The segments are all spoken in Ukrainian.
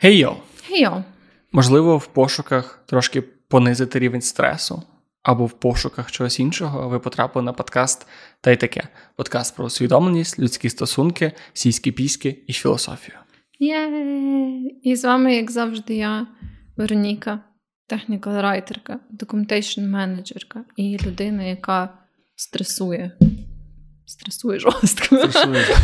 Хей-йо! Хей-йо! Можливо, в пошуках трошки понизити рівень стресу, або в пошуках чогось іншого, ви потрапили на подкаст та й таке. Подкаст про усвідомленість, людські стосунки, сільські піськи і філософію. Єй! І з вами, як завжди, я, Вероніка, технікал райтерка, документейшн менеджерка і людина, яка стресує. Стресує жорстко. Стресує.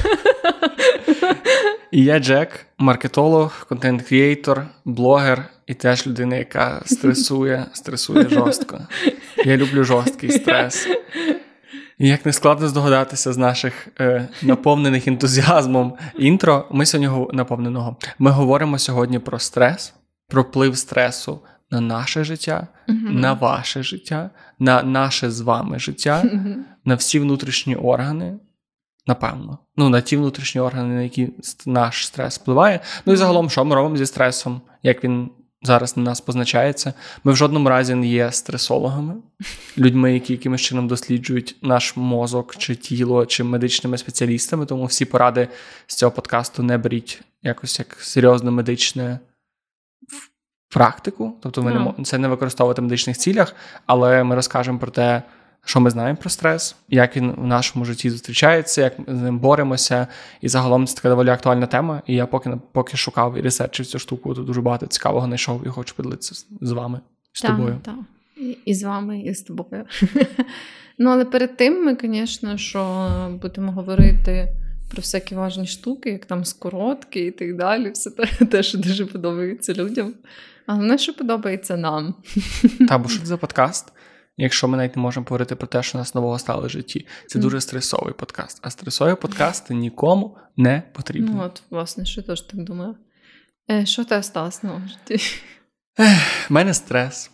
І я Джек, маркетолог, контент-кріейтор, блогер і теж людина, яка стресує, стресує жорстко. Я люблю жорсткий стрес. І як не складно здогадатися з наших е, наповнених ентузіазмом інтро, ми сьогодні наповненого. Ми говоримо сьогодні про стрес, про вплив стресу на наше життя, uh на ваше життя, на наше з вами життя, uh на всі внутрішні органи. Напевно, ну на ті внутрішні органи, на які наш стрес впливає. Ну і загалом, що ми робимо зі стресом, як він зараз на нас позначається. Ми в жодному разі не є стресологами, людьми, які якимось чином досліджують наш мозок чи тіло, чи медичними спеціалістами. Тому всі поради з цього подкасту не беріть якось як серйозно медичне практику. Тобто, ми Ну. не це не використовувати в медичних цілях, але ми розкажемо про те. Що ми знаємо про стрес, як він в нашому житті зустрічається, як ми з ним боремося, і загалом це така доволі актуальна тема. І я поки поки шукав і ресерчив цю штуку, то дуже багато цікавого знайшов і хочу поділитися з- вами, з тобою. Так. І, і з вами, і з тобою. ну, але перед тим ми, звісно, що будемо говорити про всякі важні штуки, як там скоротки і так далі. Все те, що дуже подобається людям. Головне, що подобається нам. Та бо що це за подкаст? Якщо ми навіть не можемо говорити про те, що у нас нового стало в житті, це дуже стресовий подкаст. А стресові подкасти нікому не потрібні. Ну, от, власне, що теж так думаю. Е, що те сталося в новому житті? У мене стрес.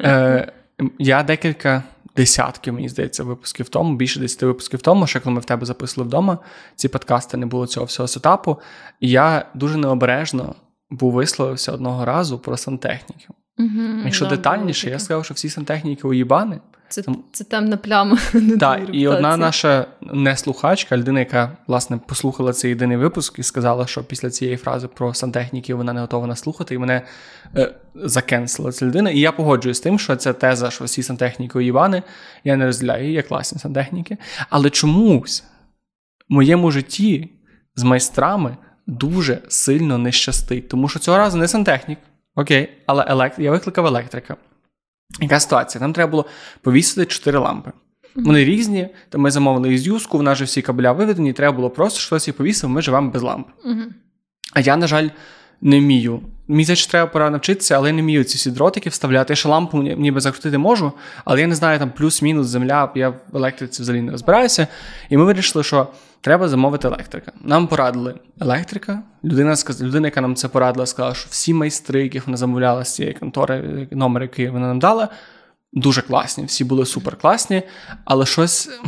Е, я декілька десятків, мені здається, випусків тому, більше десяти випусків тому, ще коли ми в тебе записували вдома, ці подкасти не було цього всього сетапу. І я дуже необережно був висловився одного разу про сантехніків. Угу, Якщо детальніше, я сказав, що всі сантехніки уїбани. Це, Там- це темна пляма. Так, і одна наша неслухачка, людина, яка власне послухала цей єдиний випуск і сказала, що після цієї фрази про сантехніків вона не готова нас слухати, і мене е, закенсила ця людина. І я погоджуюсь з тим, що ця теза, що всі сантехніки уїбани, я не розділяю, її, є класні сантехніки. Але чомусь в моєму житті з майстрами дуже сильно не щастить, тому що цього разу не сантехнік, окей, але елект... я викликав електрика. Яка ситуація? Нам треба було повісити чотири лампи. Вони різні, то ми замовили із юску, в нас же всі кабеля виведені, треба було просто щось їх повісив, ми живемо без ламп. А я, на жаль, не вмію. Здається, треба пора навчитися, але я не вмію ці всі дротики вставляти. Я ще лампу ніби закрутити можу, але я не знаю там плюс-мінус земля, я в електриці взагалі не розбираюся. І ми вирішили, що треба замовити електрика. Нам порадили електрика. Людина, людина, яка нам це порадила, сказала, що всі майстри, яких вона замовляла з цієї контори, номер, який вона нам дала, дуже класні. Всі були супер класні, але щось.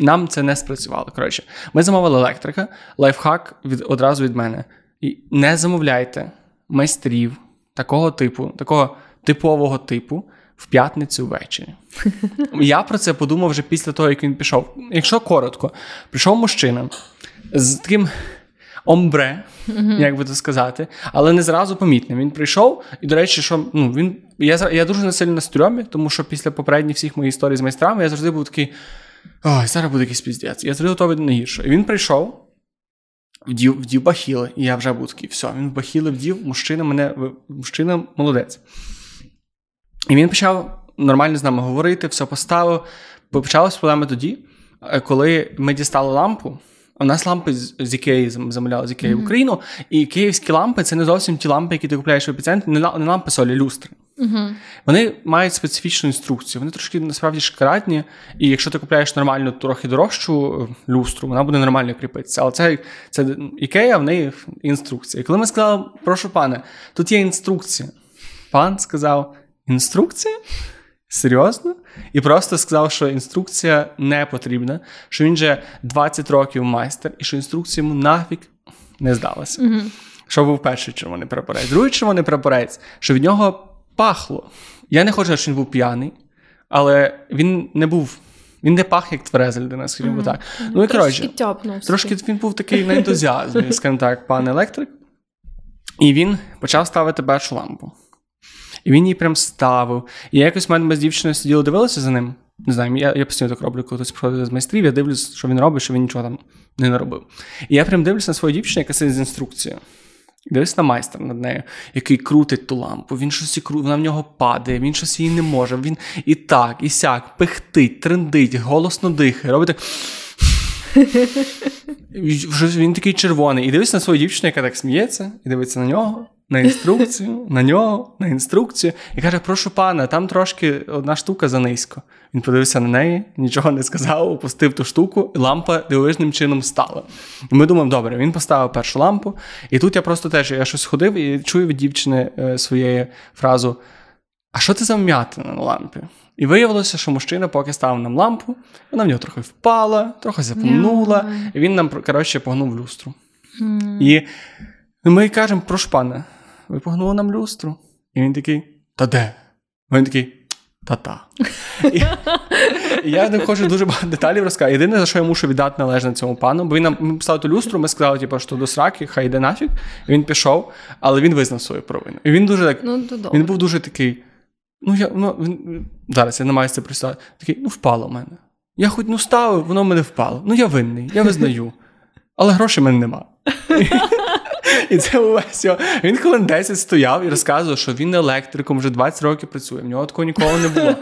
Нам це не спрацювало. Коротше, ми замовили електрика, лайфхак від одразу від мене. І не замовляйте майстрів такого типу, такого типового типу в п'ятницю ввечері. Я про це подумав вже після того, як він пішов. Якщо коротко, прийшов мужчина з таким омбре, як би то сказати, але не зразу помітним. Він прийшов, і, до речі, що ну, він. Я, я дуже не сильно на стрьомі, тому що після попередніх всіх моїх історій з майстрами я завжди був такий. Ой, зараз буде якийсь піздець. Я завжди готовий до найгіршого. І він прийшов, вдів, вдів бахіли, і я вже був такий, все, він в бахіли вдів, мужчина мене, мужчина молодець. І він почав нормально з нами говорити, все поставив. Почалися проблеми тоді, е, коли ми дістали лампу. У нас лампи з Ікеї замовляли з Ікеї в Україну, і київські лампи це не зовсім ті лампи, які ти купляєш в епіцентрі, не не лампи солі, люстри. Угу. Вони мають специфічну інструкцію. Вони трошки насправді шкаратні, і якщо ти купляєш нормальну, трохи дорожчу е, люстру, вона буде нормально кріпитися. Але це, це ікея, в неї інструкція. І коли ми сказали, прошу пане, тут є інструкція. Пан сказав: інструкція? Серйозно? І просто сказав, що інструкція не потрібна, що він же 20 років майстер, і що інструкція йому нафіг не здалася. Угу. Що був перший червоний прапорець. Другий червоний прапорець, що від нього пахло. Я не хочу, що він був п'яний, але він не був. Він не пах як твереза людина, скажімо так. Ну і коротше, трошки він був такий на ентузіазмі, скажімо так, пан електрик. І він почав ставити першу лампу. І він її прям ставив. І я якось в мене з дівчиною сиділа, дивилася за ним. Не знаю, я я постійно так роблю, коли хтось приходить з майстрів, я дивлюсь, що він робить, що він нічого там не наробив. І я прям дивлюся на свою дівчину, яка сидить з інструкцією. Дивись на майстер над нею, який крутить ту лампу, він щось крутить, вона в нього падає, він щось її не може. Він і так, і сяк, пихтить, трендить, голосно дихає, робить так. Він такий червоний. І дивись на свою дівчину, яка так сміється, і дивиться на нього, на інструкцію, на нього, на інструкцію, і каже: Прошу пана, там трошки одна штука занизько. Він подивився на неї, нічого не сказав, опустив ту штуку, і лампа дивовижним чином стала. І ми думаємо, добре, він поставив першу лампу. І тут я просто теж я щось ходив і чую від дівчини е, своєї фразу: А що це за вм'ятина на лампі? І виявилося, що мужчина, поки ставив нам лампу, вона в нього трохи впала, трохи запомнула, yeah. і він нам коротше, погнув люстру. Mm. І ми кажемо, прошу пане, ви погнули нам люстру. І він такий: Та де? Він такий. Та-та. І, і я не хочу дуже багато деталей розказати. Єдине, за що я мушу віддати належне цьому пану, бо він нам поставив ту люстру, ми сказали, типу, що до сраки, хай йде нафіг. І Він пішов, але він визнав свою провину. І він дуже так. Ну, Він був дуже такий. Ну, я, ну, він, Зараз я намагаюся це представити. Такий, ну, впало в мене. Я хоч ну ставив, воно в мене впало. Ну, я винний, я визнаю. Але грошей в мене нема. І це увесь. Він хвилин 10 стояв і розказував, що він електриком вже 20 років працює. В нього такого ніколи не було.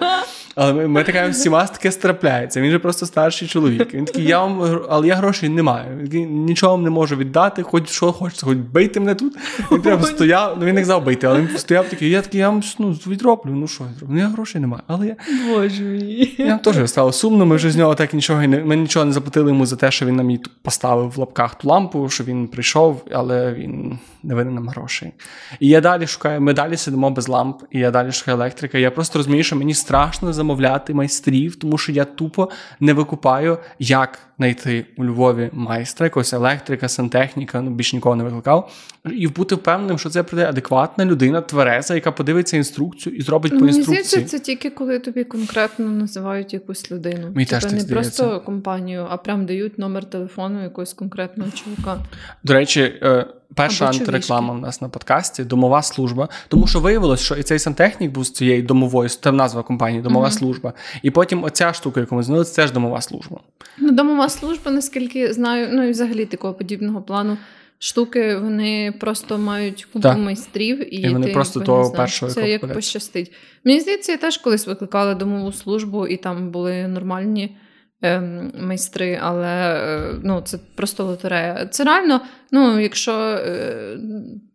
Але ми, ми така всіма таке страпляється. Він же просто старший чоловік. Він такий, я вам, але я грошей не маю. Він нічого вам не можу віддати, хоч що хочеться, хоч бийте мене тут. Він прямо стояв, ну він не казав бити, але він стояв такий, я такий, я вам ну, відроблю, ну що я зроблю? Ну я грошей не маю. Але я Боже мій. Я теж стало сумно. Ми вже з нього так нічого не ми нічого не заплатили йому за те, що він нам її поставив в лапках ту лампу, що він прийшов, але він не винен нам грошей. І я далі шукаю, ми далі сидимо без ламп, і я далі шукаю електрика. І я просто розумію, що мені страшно замовляти майстрів, тому що я тупо не викупаю, як знайти у Львові майстра, якогось електрика, сантехніка, ну більш нікого не викликав, і бути впевненим, що це прийде адекватна людина, твереза, яка подивиться інструкцію і зробить по інструкції. Здається, це тільки коли тобі конкретно називають якусь людину. Мені теж не здається. просто компанію, а прям дають номер телефону якогось конкретного чоловіка. До речі, е, перша антиреклама в нас на подкасті домова служба. Тому що виявилось, що і цей сантехнік був з цієї домової, це назва компанії Домова uh-huh. служба. І потім оця штука, яку ми знали, це теж домова служба. Ну, домова служба, наскільки знаю, ну і взагалі такого подібного плану. Штуки вони просто мають купу так. майстрів, і, і вони ти, просто того першого це як пощастить. Мені здається, я теж колись викликала домову службу, і там були нормальні Ем, майстри, але е, ну, це просто лотерея. Це реально, ну, якщо е,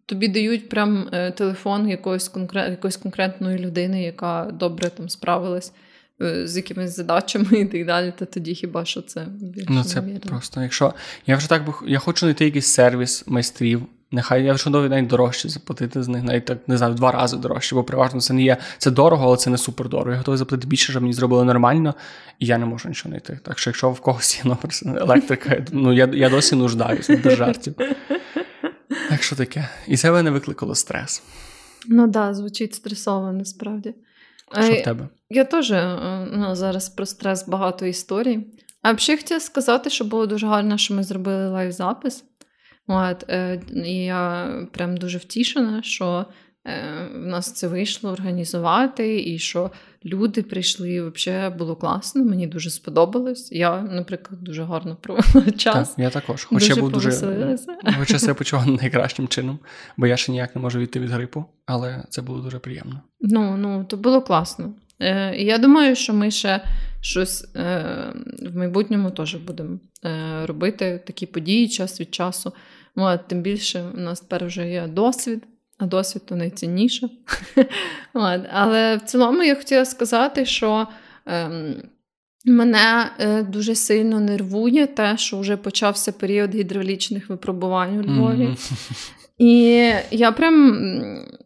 тобі дають прям е, телефон якоїсь конкрет, якоїсь конкретної людини, яка добре там справилась. З якимись задачами і так далі, то тоді хіба що це більше Ну, це невірно. просто. Якщо я вже так би я хочу знайти якийсь сервіс майстрів, Нехай я вже навіть дорожче заплатити з них, навіть так не знаю, в два рази дорожче, бо переважно це не є. Це дорого, але це не супер дорого. Я готовий заплатити більше, щоб мені зробили нормально, і я не можу нічого знайти. Так що, якщо в когось є номер електрика, ну я я досі нуждаюся без жартів. Так що таке? І це мене викликало стрес. Ну так, да, звучить стресово, насправді. Що в тебе? Я теж е, ну, зараз про стрес багато історій. А взагалі хотіла сказати, що було дуже гарно, що ми зробили лайв-запис. От, е, І я прям дуже втішена, що е, в нас це вийшло організувати, і що люди прийшли. і Взагалі було класно, мені дуже сподобалось. Я, наприклад, дуже гарно провела час. Так, Я також. Хоч дуже я був дуже Хоча себе почував найкращим чином, бо я ще ніяк не можу війти від грипу, але це було дуже приємно. Ну, ну, то було класно. Е, Я думаю, що ми ще щось е, в майбутньому теж будемо е, робити такі події час від часу. От, Тим більше у нас тепер вже є досвід, а досвід то найцінніше. Але в цілому я хотіла сказати, що ем, мене е, дуже сильно нервує те, що вже почався період гідравлічних випробувань у Львові. Mm-hmm. І я прям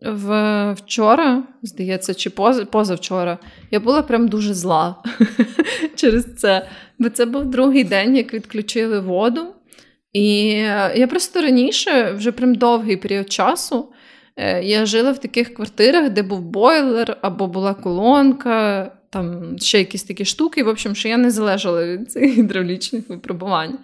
в, вчора, здається, чи поза, позавчора, я була прям дуже зла через це. Бо це був другий день, як відключили воду. І е, я просто раніше, вже прям довгий період часу, я жила в таких квартирах, де був бойлер або була колонка, там ще якісь такі штуки. В общем, що я не залежала від цих гідравлічних випробувань.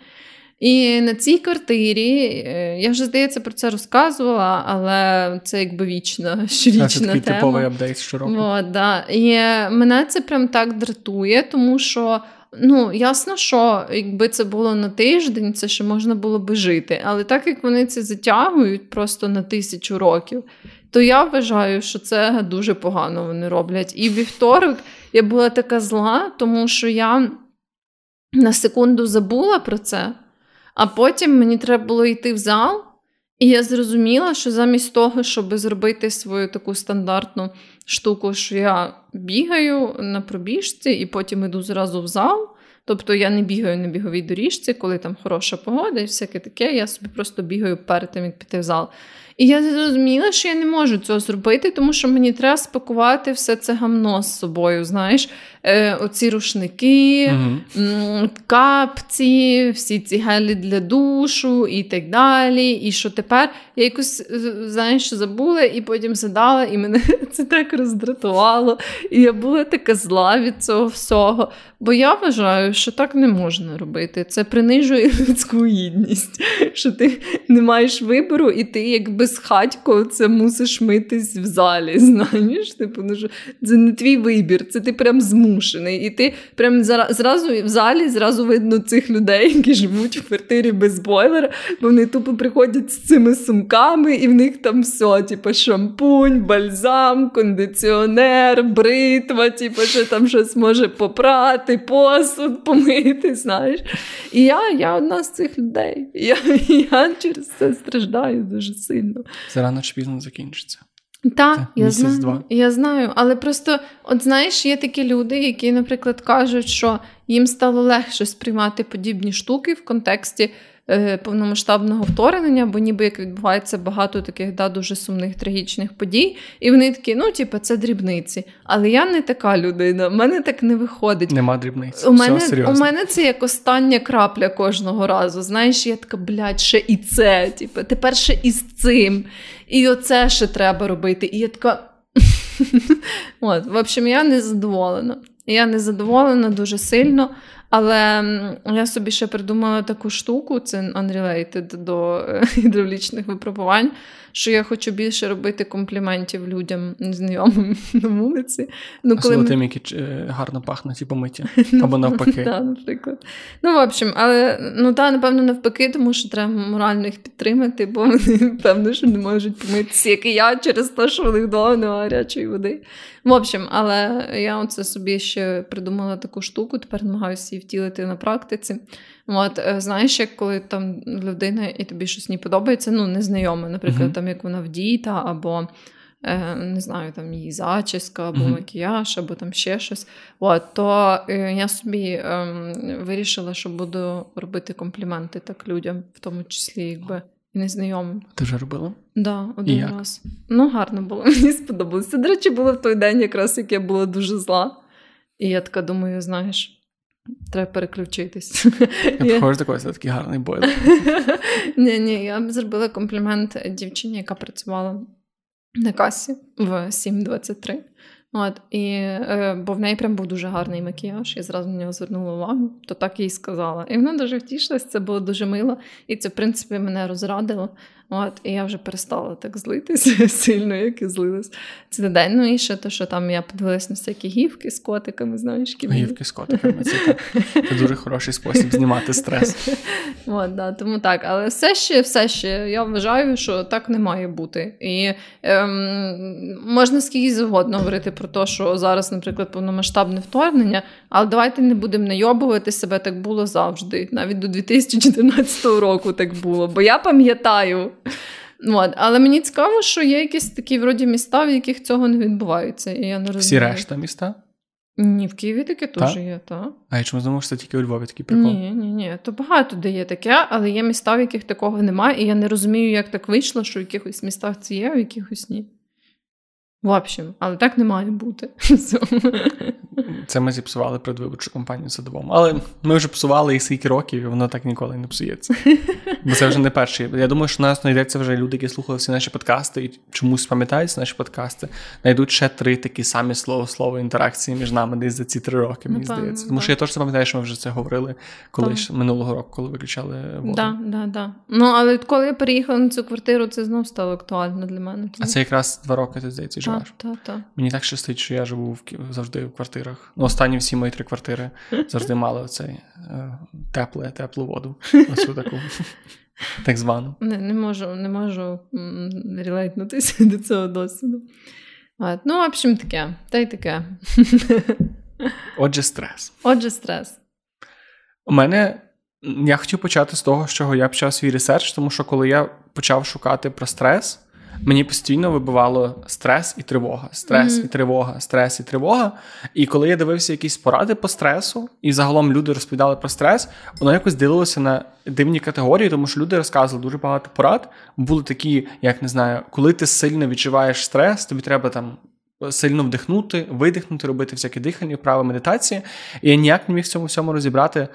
І на цій квартирі, е, я вже здається про це розказувала, але це якби вічна щорічна Це такий тема. типовий апдейт щороку. О, да. І мене це прям так дратує, тому що. Ну, ясно, що якби це було на тиждень, це ще можна було би жити. Але так як вони це затягують просто на тисячу років, то я вважаю, що це дуже погано вони роблять. І вівторок я була така зла, тому що я на секунду забула про це, а потім мені треба було йти в зал. І я зрозуміла, що замість того, щоб зробити свою таку стандартну штуку, що я бігаю на пробіжці і потім іду зразу в зал. Тобто я не бігаю на біговій доріжці, коли там хороша погода і всяке таке, я собі просто бігаю перед тим, як піти в зал. І я зрозуміла, що я не можу цього зробити, тому що мені треба спакувати все це гамно з собою. Знаєш, е, оці рушники, Мгм. капці, всі ці гелі для душу і так далі. І що тепер я якось е, знаєш, забула і потім задала, і мене це так роздратувало. І я була така зла від цього всього. Бо я вважаю, що так не можна робити. Це принижує людську гідність, що ти не маєш вибору, і ти як безхатько це мусиш митись в залі. Знаєш, типу, ну, що це не твій вибір, це ти прям змушений. І ти прям зразу в залі зразу видно цих людей, які живуть в квартирі без бойлера, бо вони тупо приходять з цими сумками, і в них там все, типу, шампунь, бальзам, кондиціонер, бритва, типу, що там щось може попрати, посуд помити, знаєш. І я, я одна з цих людей. Я, я через це страждаю дуже сильно. Це рано чи пізно закінчиться. Так, Та, я знаю, я знаю, але просто, от знаєш, є такі люди, які, наприклад, кажуть, що їм стало легше сприймати подібні штуки в контексті повномасштабного вторгнення, бо ніби як відбувається багато таких да, дуже сумних трагічних подій, і вони такі, ну, типу, це дрібниці. Але я не така людина, в мене так не виходить. Нема дрібниць. У мене, Все у мене це як остання крапля кожного разу. Знаєш, я така, блядь, ще і це. Типу, тепер ще і з цим. І оце ще треба робити. І я така. От, в общем, я не задоволена. Я не задоволена дуже сильно, але я собі ще придумала таку штуку, це unrelated до е, гідравлічних випробувань, що я хочу більше робити компліментів людям незнайомим на вулиці. Ну, Особливо ми- тим, які е, гарно пахнуть і помиті. Або навпаки. Да, наприклад. Ну, в общем, але ну та, напевно, навпаки, тому що треба морально їх підтримати, бо вони, певно, що не можуть помитися, як і я, через те, що в них вдома немає гарячої води. В общем, але я оце собі ще придумала таку штуку, тепер намагаюся її втілити на практиці. От, е, знаєш, як коли там людина і тобі щось не подобається, ну, незнайоме, наприклад. Там як вона вдіта, або е, не знаю, там її зачіска, або макіяж, або там ще щось. От, то е, я собі ем, вирішила, що буду робити компліменти так людям, в тому числі якби і незнайомим. Ти вже робила? Да, один як? раз. Ну, гарно було, мені сподобалося. До речі, було в той день, якраз як я була дуже зла. І я така думаю, знаєш, треба переключитись. Я похоже такий, це такий гарний бойлер. Ні, ні, я б зробила комплімент дівчині, яка працювала на касі в 7.23. От, і, е, бо в неї прям був дуже гарний макіяж, я зразу на нього звернула увагу, то так їй сказала. І вона дуже втішилась, це було дуже мило, і це, в принципі, мене розрадило. От, і я вже перестала так злитися сильно, як і злилась цей день. Ну і ще те, що там я подивилась на всякі гівки з котиками, знаєш, які Гівки з котиками. Це, так. це дуже хороший спосіб знімати стрес. От, да, тому так, але все ще, все ще я вважаю, що так не має бути. І ем, можна скільки завгодно говорити про те, що зараз, наприклад, повномасштабне вторгнення, але давайте не будемо найобувати себе, так було завжди. Навіть до 2014 року так було. Бо я пам'ятаю. От, але мені цікаво, що є якісь такі вроді міста, в яких цього не відбувається. І я не Всі решта міста. Ні, в Києві таке теж є, так. А я чому думав, що це тільки у Львові такий прикол? Ні, ні, ні. То багато де є таке, але є міста, в яких такого немає, і я не розумію, як так вийшло, що в якихось містах це є, а в якихось ні. В общем, але так не має бути. Це ми зіпсували предвиборчу кампанію садовому. Але ми вже псували і скільки років, і воно так ніколи не псується. Бо це вже не перший. Я думаю, що нас знайдеться вже люди, які слухали всі наші подкасти і чомусь пам'ятають наші подкасти. Найдуть ще три такі самі слово слово інтеракції між нами десь за ці три роки, мені Напевно, здається. Тому так. що я точно пам'ятаю, що ми вже це говорили колись минулого року, коли виключали воду. Да, да, да. Ну, але коли я переїхала на цю квартиру, це знов стало актуально для мене. А це якраз два роки ти здається живеш. Так, так. Мені так щастить, що я живу в завжди в квартирах. Ну, останні всі мої три квартири завжди мали оцей е, тепле, теплу воду. Оцю таку. Так звану. Не не можу не можу релейтнутися до цього досвіду. От. Ну, в общем, таке. Та й таке. Отже, стрес. Отже, стрес. У мене я хотів почати з того, з чого я почав свій research, тому що коли я почав шукати про стрес, мені постійно вибивало стрес і тривога, стрес mm-hmm. і тривога, стрес і тривога. І коли я дивився якісь поради по стресу, і загалом люди розповідали про стрес, воно якось ділилося на дивні категорії, тому що люди розказували дуже багато порад. Були такі, як не знаю, коли ти сильно відчуваєш стрес, тобі треба там. Сильно вдихнути, видихнути, робити всякі дихальні вправи, медитації. І я ніяк не міг в цьому всьому розібрати.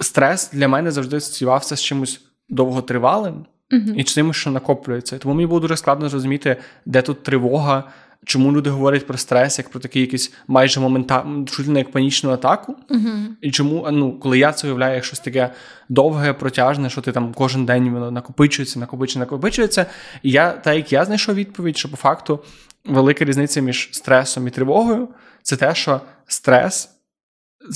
Стрес для мене завжди асоціювався з чимось довготривалим, uh І чимось, що накоплюється. Тому мені було дуже складно зрозуміти, де тут тривога, чому люди говорять про стрес, як про такий якийсь майже моментальний, як панічну атаку. uh І чому, ну, коли я це уявляю, як щось таке довге, протяжне, що ти там кожен день воно накопичується, накопичується, накопичується. І я, так як я знайшов відповідь, що по факту велика різниця між стресом і тривогою це те, що стрес.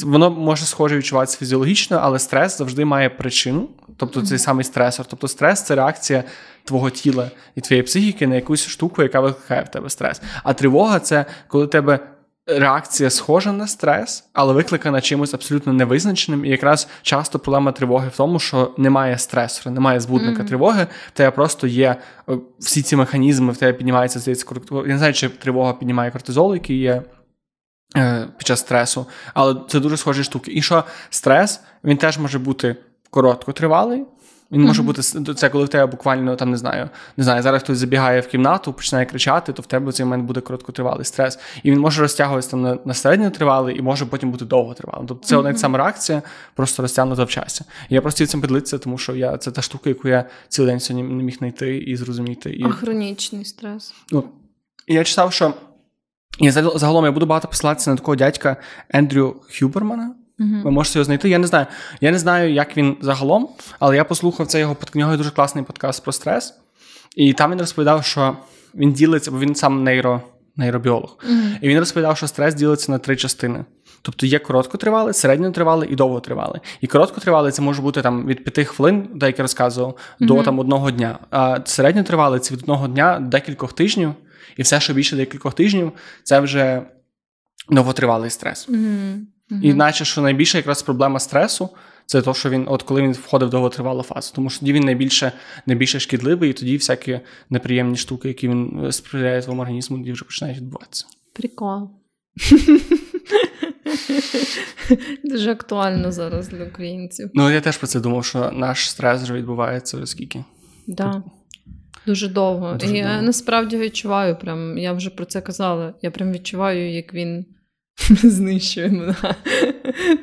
Воно може схоже відчуватися фізіологічно, але стрес завжди має причину, тобто цей самий стресор. Тобто стрес це реакція твого тіла і твоєї психіки на якусь штуку, яка викликає в тебе стрес. А тривога це коли у тебе реакція схожа на стрес, але викликана чимось абсолютно невизначеним. І якраз часто проблема тривоги в тому, що немає стресора, немає збудника mm-hmm. тривоги, в тебе просто є всі ці механізми, в тебе піднімається здається, Я не знаю, чи тривога піднімає кортизол, який є. Е, під час стресу, але це дуже схожі штуки. І що стрес він теж може бути короткотривалий. Він може mm-hmm. бути це, коли в тебе буквально там не знаю, не знаю, зараз хтось забігає в кімнату, починає кричати, то в тебе цей момент буде короткотривалий стрес. І він може розтягуватися там на на середньотривалий і може потім бути довготривалим. Тобто це mm-hmm. одна сама реакція, просто розтягнута в часі. І я просто цим поділитися, тому що я це та штука, яку я цілий день сьогодні не міг знайти і зрозуміти. І... А хронічний стрес. Ну, я читав, що і загалом я буду багато посилатися на такого дядька Ендрю Хюбермана. Uh-huh. Ви можете його знайти. Я не знаю. Я не знаю, як він загалом, але я послухав це його в нього є дуже класний подкаст про стрес. І там він розповідав, що він ділиться, бо він сам нейро, нейробіолог. Uh-huh. І він розповідав, що стрес ділиться на три частини. Тобто є короткотривалий, середньотривалий і довготривалий. І короткотривалий це може бути там від п'яти хвилин, де як я розказував, uh-huh. до там одного дня. А середньотривалий це від одного дня до декількох тижнів. І все, що більше декількох тижнів, це вже довготривалий стрес. Mm-hmm. І наче що найбільша якраз проблема стресу це те, що він, от коли він входив в довготривалу фазу. Тому що тоді він найбільше найбільше шкідливий, і тоді всякі неприємні штуки, які він е, сприяє твоєму організму, тоді вже починають відбуватися. Прикол. Дуже актуально зараз для українців. Ну, я теж про це думав, що наш стрес вже відбувається скільки. Да. Дуже довго. Дуже і довго. я насправді відчуваю, прям, я вже про це казала. Я прям відчуваю, як він знищує мене.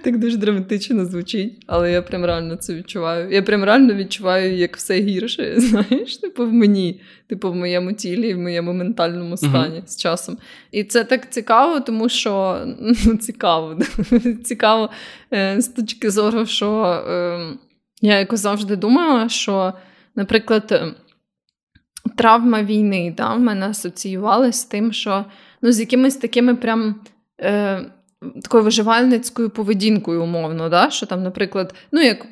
Так дуже драматично звучить, але я прям реально це відчуваю. Я прям реально відчуваю, як все гірше, знаєш, типу в мені, типу в моєму тілі, в моєму ментальному стані uh-huh. з часом. І це так цікаво, тому що ну, цікаво, цікаво е, з точки зору, що е, я якось завжди думала, що, наприклад травма війни да, в мене асоціювалася з тим, що ну, з якимись такими прям. Е, Такою виживальницькою поведінкою, умовно, да? що там, наприклад, ну як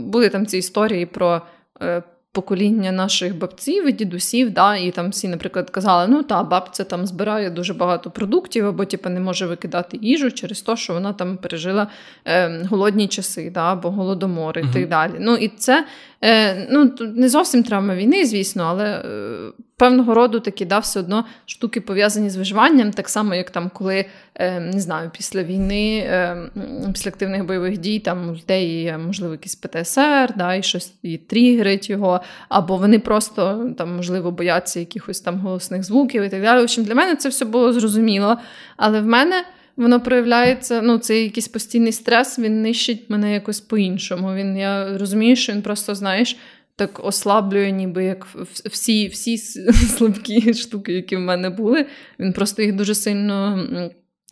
були там ці історії про е, покоління наших бабців і дідусів, да, і там всі, наприклад, казали, ну та бабця там збирає дуже багато продуктів, або типу, не може викидати їжу через те, що вона там пережила е, голодні часи, да, або голодомори uh і так далі. Ну і це Е, ну, Не зовсім травма війни, звісно, але е, певного роду такі да, все одно штуки пов'язані з виживанням, так само, як там, коли е, не знаю, після війни, е, після активних бойових дій, там у людей є, можливо, якийсь ПТСР, да, і щось і тригерить його, або вони просто там, можливо, бояться якихось там голосних звуків і так далі. В общем, для мене це все було зрозуміло. Але в мене воно проявляється, ну, це якийсь постійний стрес, він нищить мене якось по-іншому. Він, Я розумію, що він просто, знаєш, так ослаблює, ніби як всі всі слабкі штуки, які в мене були. Він просто їх дуже сильно.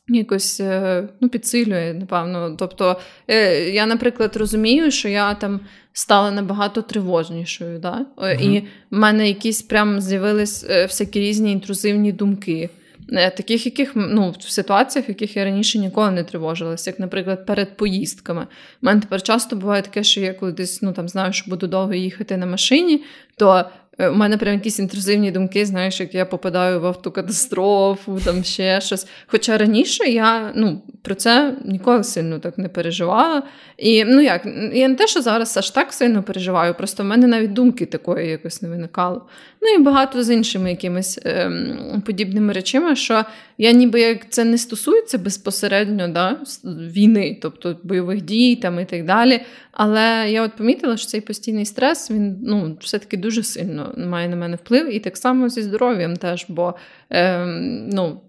Якось е, ну, підсилює, напевно. Тобто, е, я, наприклад, розумію, що я там стала набагато тривожнішою. Да? Uh-huh. І в мене якісь прям з'явились всякі різні інтрузивні думки. Е, таких, яких ну, в ситуаціях, в яких я раніше ніколи не тривожилася, як, наприклад, перед поїздками. У мене тепер часто буває таке, що я коли десь ну, там, знаю, що буду довго їхати на машині, то у мене прям якісь інтрузивні думки, знаєш, як я попадаю в автокатастрофу, там ще щось. Хоча раніше я ну, про це ніколи сильно так не переживала. І ну як, я не те, що зараз аж так сильно переживаю, просто в мене навіть думки такої якось не виникало. Ну і багато з іншими якимись ем, подібними речами, що я ніби як це не стосується безпосередньо да, війни, тобто бойових дій там і так далі. Але я от помітила, що цей постійний стрес він ну, все-таки дуже сильно має на мене вплив, і так само зі здоров'ям теж. Бо е, ну,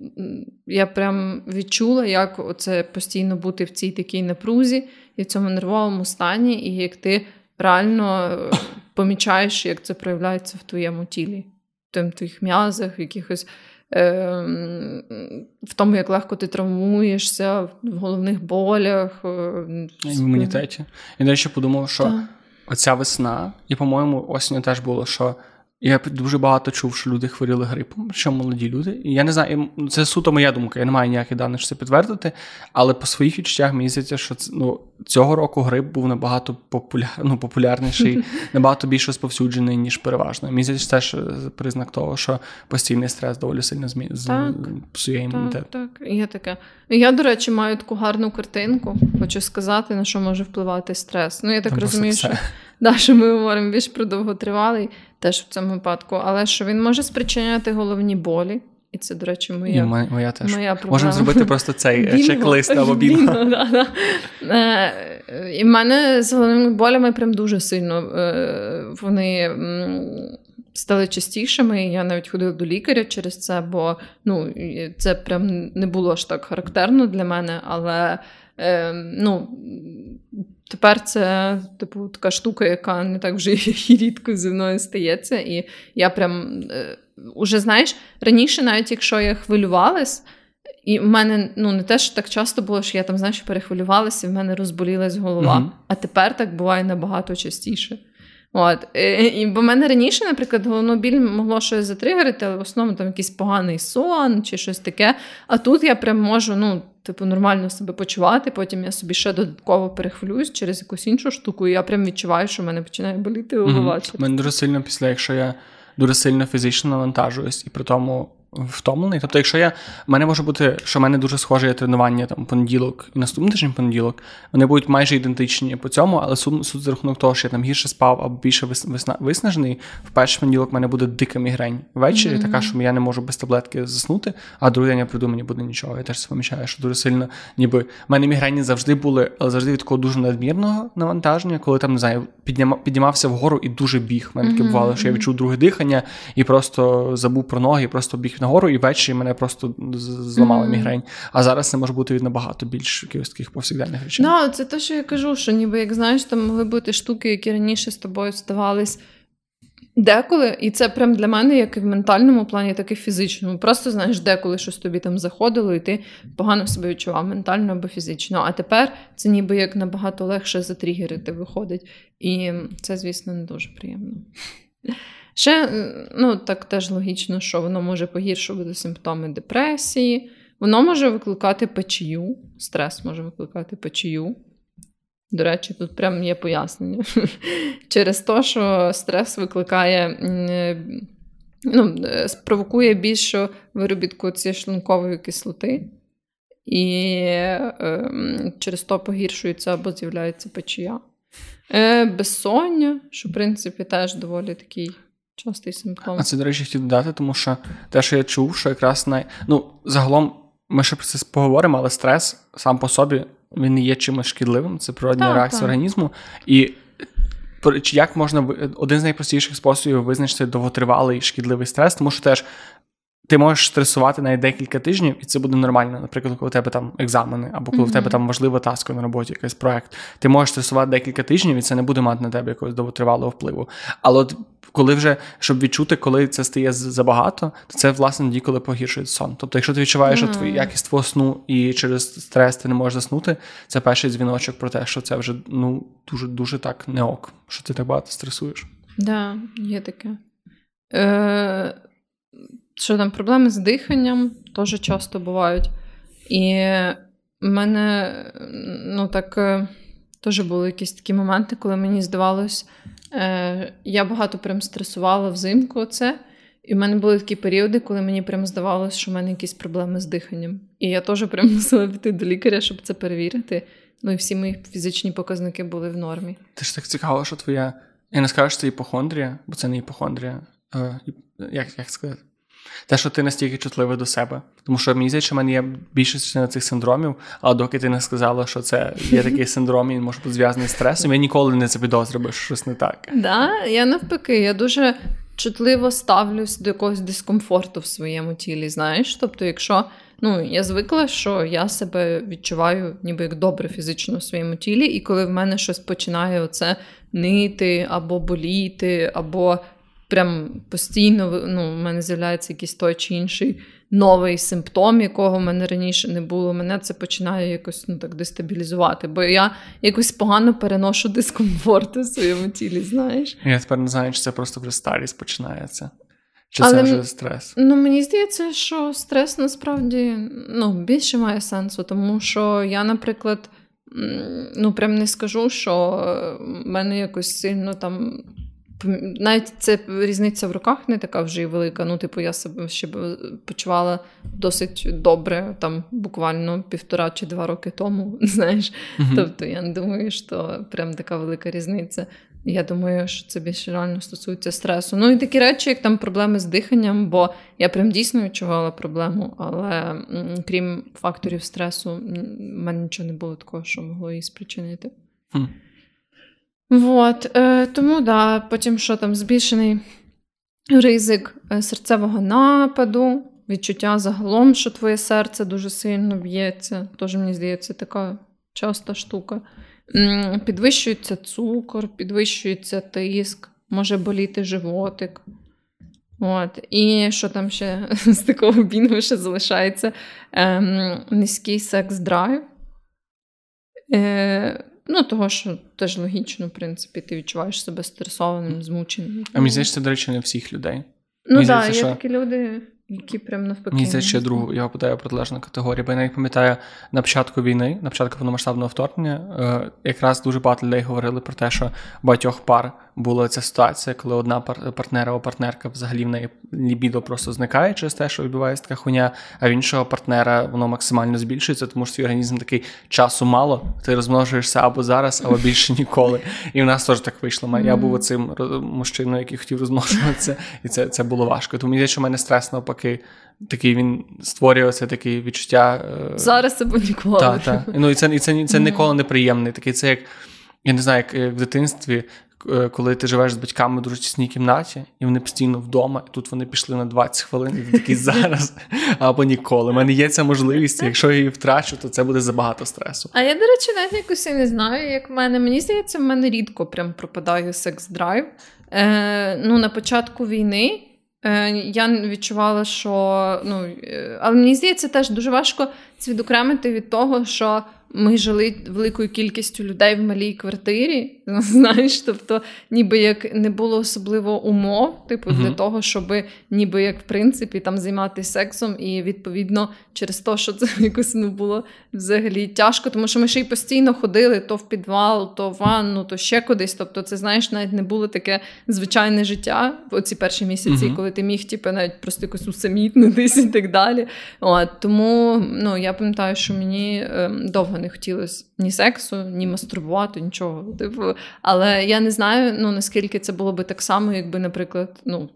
я прям відчула, як це постійно бути в цій такій напрузі і в цьому нервовому стані, і як ти реально помічаєш, як це проявляється в твоєму тілі, в твоїх м'язах, в якихось. Ем, в тому, як легко ти травмуєшся, в головних болях. Е, в імунітеті. Я до речі, подумав, що так. оця весна, і, по-моєму, осінню теж було, що я дуже багато чув, що люди хворіли грипом, що молоді люди. І я не знаю, це суто моя думка, я не маю ніяких даних, що це підтвердити. Але по своїх відчуттях мені здається, що ну, цього року грип був набагато популяр, ну, популярніший, набагато більш розповсюджений, ніж переважно. Мені здається, це ж признак того, що постійний стрес доволі сильно змі... псує імунітет. Так, так, є таке. Я, до речі, маю таку гарну картинку. Хочу сказати, на що може впливати стрес. Ну, я так Там розумію, що да, що ми говоримо більш про довготривалий теж в цьому випадку, але що він може спричиняти головні болі. І це, до речі, моя І моя теж. Моя Можемо зробити просто цей бінго. чек-лист або бінго. бінго да, да. Е, І в мене з головними болями прям дуже сильно е, вони стали частішими. Я навіть ходила до лікаря через це, бо ну, це прям не було аж так характерно для мене, але е, ну, Тепер це, типу, така штука, яка не так вже і рідко зі мною стається. І я прям е, уже знаєш, раніше, навіть якщо я хвилювалась, і в мене ну не те, що так часто було, що я там, знаєш, перехвилювалася, і в мене розболілась голова. uh А тепер так буває набагато частіше. От. І, Бо в мене раніше, наприклад, головну біль могло щось затригерити, але в основному там якийсь поганий сон чи щось таке. А тут я прям можу, ну типу, нормально себе почувати. Потім я собі ще додатково перехвилююсь через якусь іншу штуку, і я прям відчуваю, що в мене починає боліти голова. Mm-hmm. Мене дуже сильно після, якщо я дуже сильно фізично навантажуюсь, і при тому втомлений. Тобто, якщо я в мене може бути, що в мене дуже схоже є тренування там понеділок і наступний тиждень понеділок, вони будуть майже ідентичні по цьому, але суд, суд за рахунок того, що я там гірше спав або більше висна, виснажений, в перший понеділок в мене буде дика мігрень ввечері, mm-hmm. така, що я не можу без таблетки заснути, а другий день я прийду, мені буде нічого. Я теж це помічаю, що дуже сильно, ніби в мене мігрені завжди були, але завжди від такого дуже надмірного навантаження, коли там не знаю, піднімав, піднімався вгору і дуже біг. Мене таке mm-hmm. бувало, що я відчув друге дихання і просто забув про ноги, і просто біг нагору, і ввечері мене просто зламала mm-hmm. мігрень. А зараз це може бути від набагато більш якихось таких повсякденних речей. Да, це те, що я кажу, що ніби як знаєш, там могли бути штуки, які раніше з тобою ставались. Деколи, і це прям для мене, як і в ментальному плані, так і в фізичному. Просто знаєш, деколи щось тобі там заходило, і ти погано себе відчував ментально або фізично. А тепер це ніби як набагато легше затригерити виходить. І це, звісно, не дуже приємно. Ще ну, так теж логічно, що воно може погіршувати симптоми депресії, воно може викликати печію, стрес може викликати печію. До речі, тут прям є пояснення. Через те, що стрес викликає, ну, спровокує більшу виробітку цієї шлункової кислоти, і е, через то погіршується або з'являється печія. Е, Безсоння, що в принципі теж доволі такий частий симптом. А це, до речі, хотів додати, тому що те, що я чув, що якраз най... ну, загалом ми ще про це поговоримо, але стрес сам по собі він не є чимось шкідливим, це природня Так, реакція так. організму. І як можна один з найпростіших способів визначити довготривалий шкідливий стрес, тому що теж ти можеш стресувати навіть декілька тижнів, і це буде нормально. Наприклад, коли у тебе там екзамени, або коли в тебе там важлива таска на роботі, якийсь проект. Ти можеш стресувати декілька тижнів, і це не буде мати на тебе якогось довготривалого впливу. Але от коли вже щоб відчути, коли це стає забагато, то це власне тоді, коли погіршується сон. Тобто, якщо ти відчуваєш, що Мгм. твій якість твого сну і через стрес ти не можеш заснути, це перший дзвіночок про те, що це вже ну дуже дуже так не ок, що ти так багато стресуєш. Да, є таке. Е, що там, проблеми з диханням теж часто бувають. І в мене, ну так, е, теж були якісь такі моменти, коли мені здавалось, е, я багато прям стресувала взимку оце. І в мене були такі періоди, коли мені прям здавалося, що в мене якісь проблеми з диханням. І я теж прям мусила піти до лікаря, щоб це перевірити. Ну і всі мої фізичні показники були в нормі. Ти ж так цікаво, що твоя. Я не скажу, що це іпохондрія, бо це не іпохондрія. Е, як, як сказати? Те, що ти настільки чутливий до себе. Тому що мені здається, що в мене є більшість цих синдромів, але доки ти не сказала, що це є такий синдром, і він може бути зв'язаний з стресом, я ніколи не запідозрив, що щось не так. Да, я навпаки, я дуже чутливо ставлюсь до якогось дискомфорту в своєму тілі. Знаєш, тобто, якщо ну я звикла, що я себе відчуваю ніби як добре фізично в своєму тілі, і коли в мене щось починає оце нити або боліти, або прям постійно ну, в мене з'являється якийсь той чи інший новий симптом, якого в мене раніше не було. Мене це починає якось ну так дестабілізувати, бо я якось погано переношу дискомфорт у своєму тілі, знаєш. Я тепер не знаю, чи це просто вже старість починається, чи Але це вже стрес. Ну, мені здається, що стрес насправді ну, більше має сенсу, тому що я, наприклад, ну прям не скажу, що в мене якось сильно там. Навіть це різниця в руках не така вже й велика. Ну, типу, я себе ще почувала досить добре, там буквально півтора чи два роки тому, знаєш. Мгм. Тобто я не думаю, що прям така велика різниця. Я думаю, що це більше реально стосується стресу. Ну і такі речі, як там проблеми з диханням, бо я прям дійсно відчувала проблему, але м, крім факторів стресу, в мене нічого не було такого, що могло її спричинити. Хм. Вот, е, тому да, потім що там збільшений ризик е, серцевого нападу, відчуття загалом, що твоє серце дуже сильно б'ється. Тож мені здається, така часта штука. Підвищується цукор, підвищується тиск, може боліти животик. От. І що там ще з такого бінгу ще залишається? Ем, низький секс-драйв. Е, ну, того, що теж логічно, в принципі, ти відчуваєш себе стресованим, змученим. А мені здається, це, до речі, не всіх людей. Ну так, є що- такі люди, які прям навпаки. Мені здається, ще другу я попадаю в протилежну категорію. Бо я навіть пам'ятаю на початку війни, на початку повномасштабного вторгнення, е, якраз дуже багато людей говорили про те, що багатьох пар була ця ситуація, коли одна пар- партнера або партнерка взагалі в неї лібідо просто зникає через те, що відбувається така хуйня, а в іншого партнера воно максимально збільшується, тому що твій організм такий часу мало, ти розмножуєшся або зараз, або більше ніколи. І в нас теж так вийшло. Я був оцим мужчиною, який хотів розмножуватися, і це, це було важко. Тому мені що в мене стрес навпаки. Такий він створює це таке відчуття. е, Зараз або ніколи. Так, так. Ну і це, і це, це ніколи не приємний. Такий це як, я не знаю, як, як в дитинстві, е, коли ти живеш з батьками в дуже тісній кімнаті, і вони постійно вдома, і тут вони пішли на 20 хвилин, і ти такий зараз або ніколи. У мене є ця можливість, якщо я її втрачу, то це буде забагато стресу. А я, до речі, навіть якось і не знаю, як в мене. Мені здається, в мене рідко прям пропадає секс-драйв. Е, ну, на початку війни е, я відчувала, що. Ну, е, але мені здається, теж дуже важко це відокремити від того, що ми жили великою кількістю людей в малій квартирі. Знаєш, тобто, ніби як не було особливо умов, типу, для того, щоб ніби як в принципі там займатися сексом, і відповідно через те, що це якось ну, було взагалі тяжко, тому що ми ще й постійно ходили то в підвал, то в ванну, то ще кудись. Тобто, це знаєш, навіть не було таке звичайне життя в оці перші місяці, Мгм. коли ти міг типу, навіть просто якось усамітнитись і так далі. От, тому ну, я пам'ятаю, що мені ем, довго не не хотілося ні сексу, ні мастурбувати, нічого. Типу, але я не знаю, ну наскільки це було би так само, якби, наприклад, ну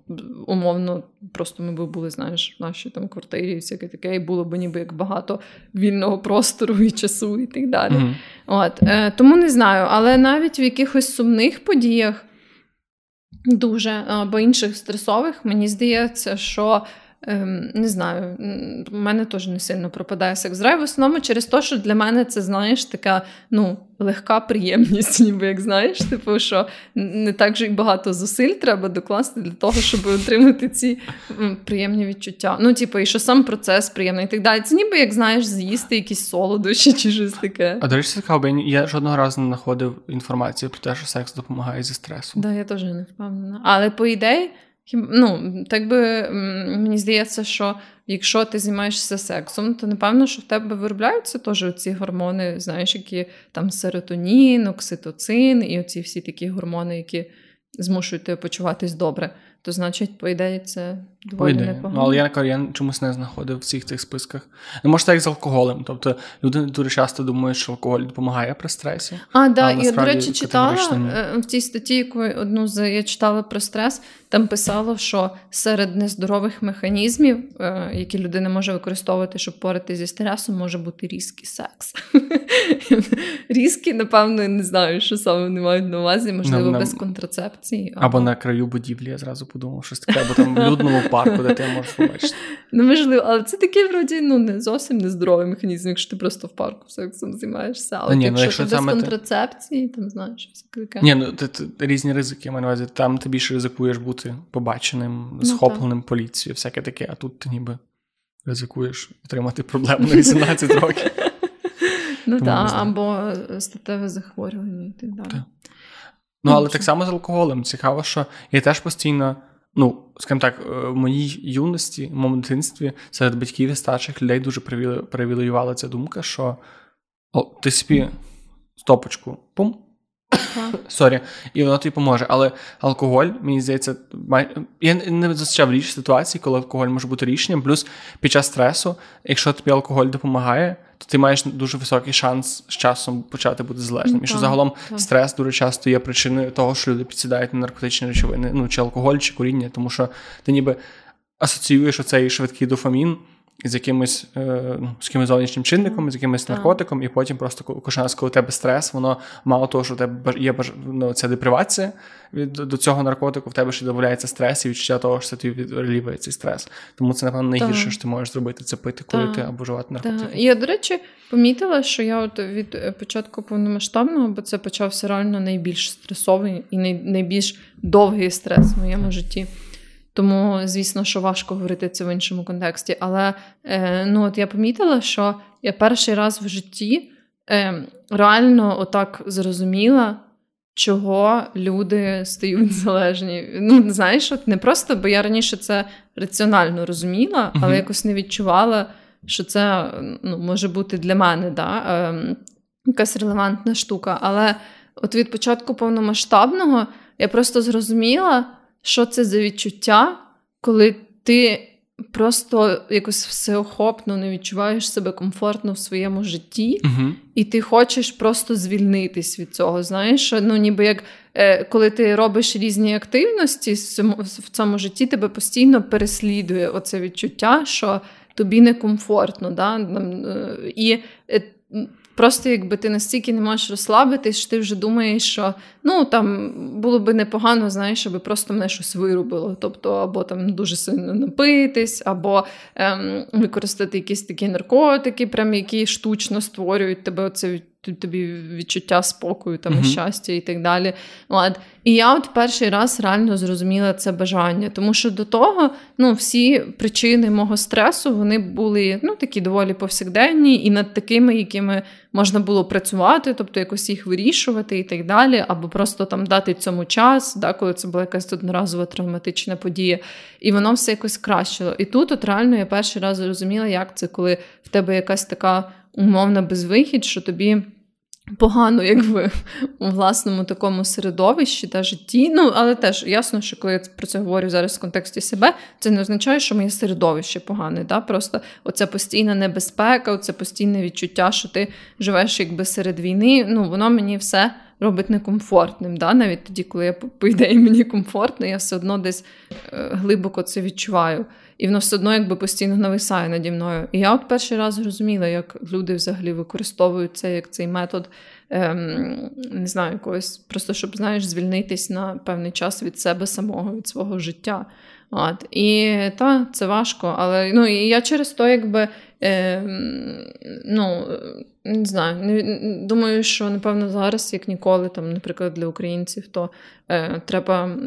умовно, просто ми б були, знаєш, в нашій там квартирі, і всяке таке, і було б ніби як багато вільного простору і часу, і так далі. Mm-hmm. От е, тому не знаю, але навіть в якихось сумних подіях. Дуже або інших стресових, мені здається, що Ем, Не знаю, в мене теж не сильно пропадає секс-драйв. В основному через те, що для мене це, знаєш, така ну, легка приємність, ніби як знаєш, типу, що не так же й багато зусиль треба докласти для того, щоб отримати ці приємні відчуття. Ну, типу, і що сам процес приємний і так далі. Це ніби як знаєш, з'їсти якісь солодощі чи щось таке. А до речі, цікаво, я жодного разу не знаходив інформацію про те, що секс допомагає зі стресом. Так, да, я теж не впевнена. Але по ідеї. Ну, так би мені здається, що якщо ти займаєшся сексом, то напевно, що в тебе виробляються теж ці гормони, знаєш, які там серотонін, окситоцин і оці всі такі гормони, які змушують тебе почуватись добре. То значить, по ідеї, це доволі по непогано. Ну, але я я чомусь не знаходив в всіх цих списках. Не може так як з алкоголем. Тобто люди дуже часто думають, що алкоголь допомагає при стресі. А, да, і до речі, читала е, в цій статті, яку одну з я читала про стрес, там писало, що серед нездорових механізмів, е, які людина може використовувати, щоб порати зі стресом, може бути різкий секс. Різкі, напевно, не знаю, що саме вони мають на увазі, можливо, без контрацепції. Або на краю будівлі я зразу подумав, щось таке, або там в людному парку, де ти можеш побачити. Ну, можливо, але це такий, вроді, ну, не зовсім нездоровий механізм, якщо ти просто в парку сексом займаєшся. Але ні, якщо, ну, якщо ти без контрацепції, ти... там знаєш, таке. Ні, ну ти, ти, різні ризики, я маю на увазі. Там ти більше ризикуєш бути побаченим, ну, схопленим ну, поліцією, всяке таке, а тут ти ніби ризикуєш отримати проблему на 18 років. Ну так, або статеве захворювання і так далі. Ну, але так само з алкоголем. Цікаво, що я теж постійно, ну, скажімо так, е, в моїй юності, в моєму дитинстві серед батьків і старших людей дуже превалювала ця думка, що о, ти собі стопочку, пум. Sorry, і воно тобі поможе. Але алкоголь, мені здається, май... я не зустрічав річ ситуації, коли алкоголь може бути рішенням. Плюс під час стресу, якщо тобі алкоголь допомагає, то ти маєш дуже високий шанс з часом почати бути залежним. І що загалом так. стрес дуже часто є причиною того, що люди підсідають на наркотичні речовини, ну чи алкоголь, чи куріння, тому що ти ніби асоціюєш оцей швидкий дофамін з якимось ну, з якимось зовнішнім чинником, з якимось наркотиком, і потім просто кожен раз, коли у тебе стрес, воно мало того, що у тебе є ну, ця депривація від до цього наркотику, в тебе ще додається стрес і відчуття того, що це тобі відреліває цей стрес. Тому це, напевно, найгірше, що ти можеш зробити, це пити, коли ти або вживати наркотики. Я, до речі, помітила, що я от від е, початку повномасштабного, бо це почався реально найбільш стресовий і найбільш довгий стрес в моєму житті. Тому, звісно, що важко говорити це в іншому контексті. Але е, ну, от я помітила, що я перший раз в житті е, реально отак зрозуміла, чого люди стають залежні. Ну, знаєш, от не просто, бо я раніше це раціонально розуміла, але uh-huh. якось не відчувала, що це ну, може бути для мене да, е, якась релевантна штука. Але от від початку повномасштабного я просто зрозуміла що це за відчуття, коли ти просто якось всеохопно не відчуваєш себе комфортно в своєму житті, uh і ти хочеш просто звільнитись від цього. Знаєш, ну ніби як е, коли ти робиш різні активності в цьому житті, тебе постійно переслідує оце відчуття, що тобі некомфортно. Да? Е, і е, Просто якби ти настільки не можеш розслабитись, що ти вже думаєш, що ну там було би непогано, знаєш, аби просто мене щось вирубило. Тобто, або там дуже сильно напитись, або ем, використати якісь такі наркотики, прям які штучно створюють тебе оце тобі відчуття спокою, там, uh-huh. щастя і так далі. От. І я от перший раз реально зрозуміла це бажання, тому що до того ну, всі причини мого стресу вони були ну, такі доволі повсякденні і над такими, якими можна було працювати, тобто якось їх вирішувати і так далі, або просто там дати цьому час, да, коли це була якась одноразова травматична подія, і воно все якось кращило. І тут от реально я перший раз зрозуміла, як це, коли в тебе якась така умовна безвихідь, що тобі погано, якби у власному такому середовищі та житті. Ну, але теж ясно, що коли я про це говорю зараз в контексті себе, це не означає, що моє середовище погане. Да? Просто оця постійна небезпека, оце постійне відчуття, що ти живеш якби серед війни. Ну, воно мені все. Робить некомфортним, да? навіть тоді, коли я по ідеї мені комфортно, я все одно десь е, глибоко це відчуваю. І воно все одно якби постійно нависає наді мною. І я от перший раз зрозуміла, як люди взагалі використовують це як цей метод, ем, не знаю, якогось, просто щоб знаєш, звільнитись на певний час від себе самого, від свого життя. От. І та, це важко. Але ну, і я через то, якби е, ну, не знаю, не, думаю, що напевно зараз, як ніколи, там, наприклад, для українців, то е, треба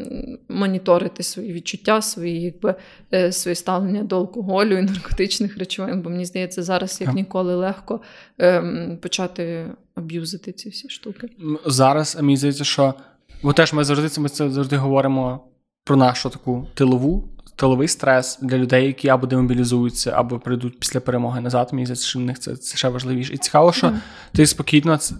моніторити свої відчуття, свої якби, е, свої ставлення до алкоголю і наркотичних речовин. Бо мені здається, зараз як ніколи легко е, почати аб'юзити ці всі штуки. Зараз мені здається, що бо теж ми завжди ми це завжди говоримо про нашу таку тилову. Тиловий стрес для людей, які або демобілізуються, або прийдуть після перемоги назад. Мені здається, що в них це, це ще важливіше. І цікаво, що mm. ти спокійно це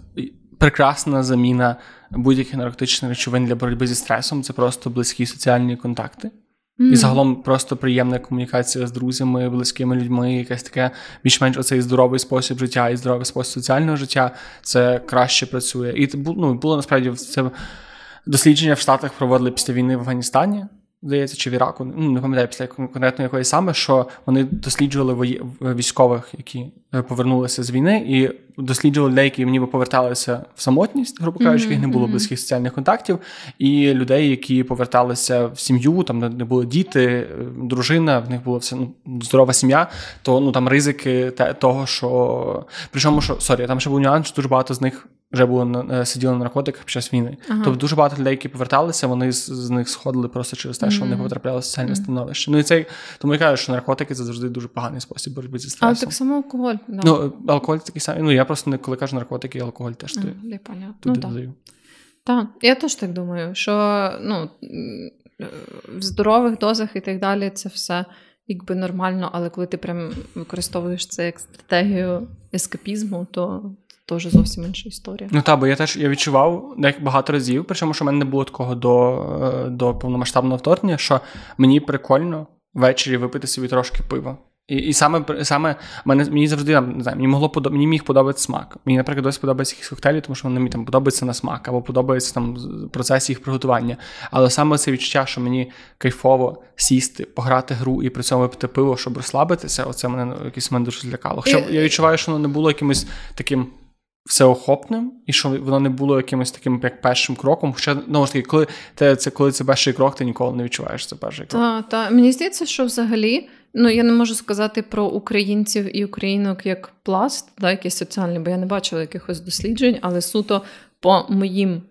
прекрасна заміна будь-яких наркотичних речовин для боротьби зі стресом. Це просто близькі соціальні контакти. Mm. І загалом просто приємна комунікація з друзями, близькими людьми, якесь таке більш-менш оцей здоровий спосіб життя і здоровий спосіб соціального життя. Це краще працює. І ну, було насправді це дослідження в Штатах проводили після війни в Афганістані здається, чи в Іраку, ну не пам'ятаю після конкретно якої саме, що вони досліджували військових, які е, повернулися з війни, і досліджували людей, які ніби поверталися в самотність, грубо кажучи, mm-hmm. їх не було близьких соціальних контактів, і людей, які поверталися в сім'ю, там не були діти, е, дружина, в них була все ну, здорова сім'я, то ну там ризики того, що причому що sorry, там ще був нюанс, що дуже багато з них вже було е, сиділи на наркотиках під час війни. Ага. Тобто дуже багато людей, які поверталися, вони з, з них сходили просто через те, що mm-hmm. вони потрапляли в соціальне mm-hmm. становище. Ну і цей тому я кажу, що наркотики це завжди дуже поганий спосіб боротьби зі стресом. Але так само алкоголь. Да. Ну, алкоголь такий самий. Ну я просто не коли кажу наркотики, алкоголь теж mm, туди ну, додаю. Так, я теж так думаю, що ну, в здорових дозах і так далі це все. Якби нормально, але коли ти прям використовуєш це як стратегію ескапізму, то теж зовсім інша історія. Ну так, бо я теж я відчував багато разів, причому що в мене не було такого до е, до повномасштабного вторгнення, що мені прикольно ввечері випити собі трошки пива. І і саме саме мене мені завжди не знаю, мені могло подоб... мені міг подобатися смак. Мені, наприклад, досі подобаються якісь коктейлі, тому що вони мені там подобаються на смак, або подобається там процес їх приготування. Але саме це відчуття, що мені кайфово сісти, пограти гру і при цьому випити пиво, щоб розслабитися, оце мене якийсь мене дуже злякало. Хоча я відчуваю, що воно не було якимось таким всеохопним, і що воно не було якимось таким як першим кроком. Хоча ну, ж таки, коли те, це коли це перший крок, ти ніколи не відчуваєш це перший крок. Так, та. мені здається, що взагалі. Ну, я не можу сказати про українців і українок як пласт, да, якийсь соціальний, бо я не бачила якихось досліджень, але суто по моїм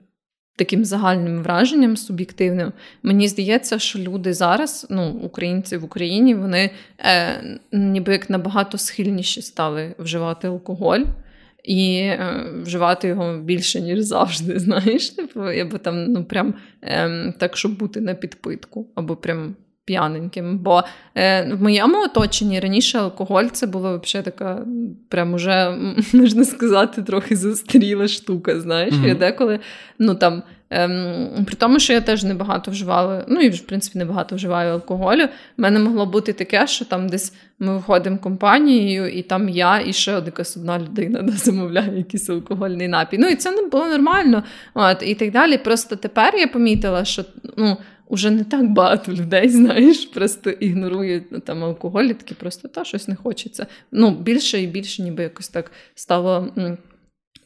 таким загальним враженням суб'єктивним, мені здається, що люди зараз, ну, українці в Україні, вони е, ніби як набагато схильніші стали вживати алкоголь і е, вживати його більше, ніж завжди. Знаєш, типу, або там, ну прям е, так, щоб бути на підпитку, або прям. П'яненьким, бо е, в моєму оточенні раніше алкоголь це була взагалі така, прям уже можна сказати, трохи зустріла штука. Знаєш, mm-hmm. і деколи ну там Ем, При тому, що я теж небагато вживала, ну і в принципі небагато вживаю алкоголю. У мене могло бути таке, що там десь ми виходимо компанією, і там я і ще якась одна людина да, замовляє якийсь алкогольний напій. Ну і це не було нормально. От, І так далі. Просто тепер я помітила, що ну. Уже не так багато людей, знаєш, просто ігнорують ну, там алкоголь, такі просто та щось не хочеться. Ну, більше і більше, ніби якось так стало м,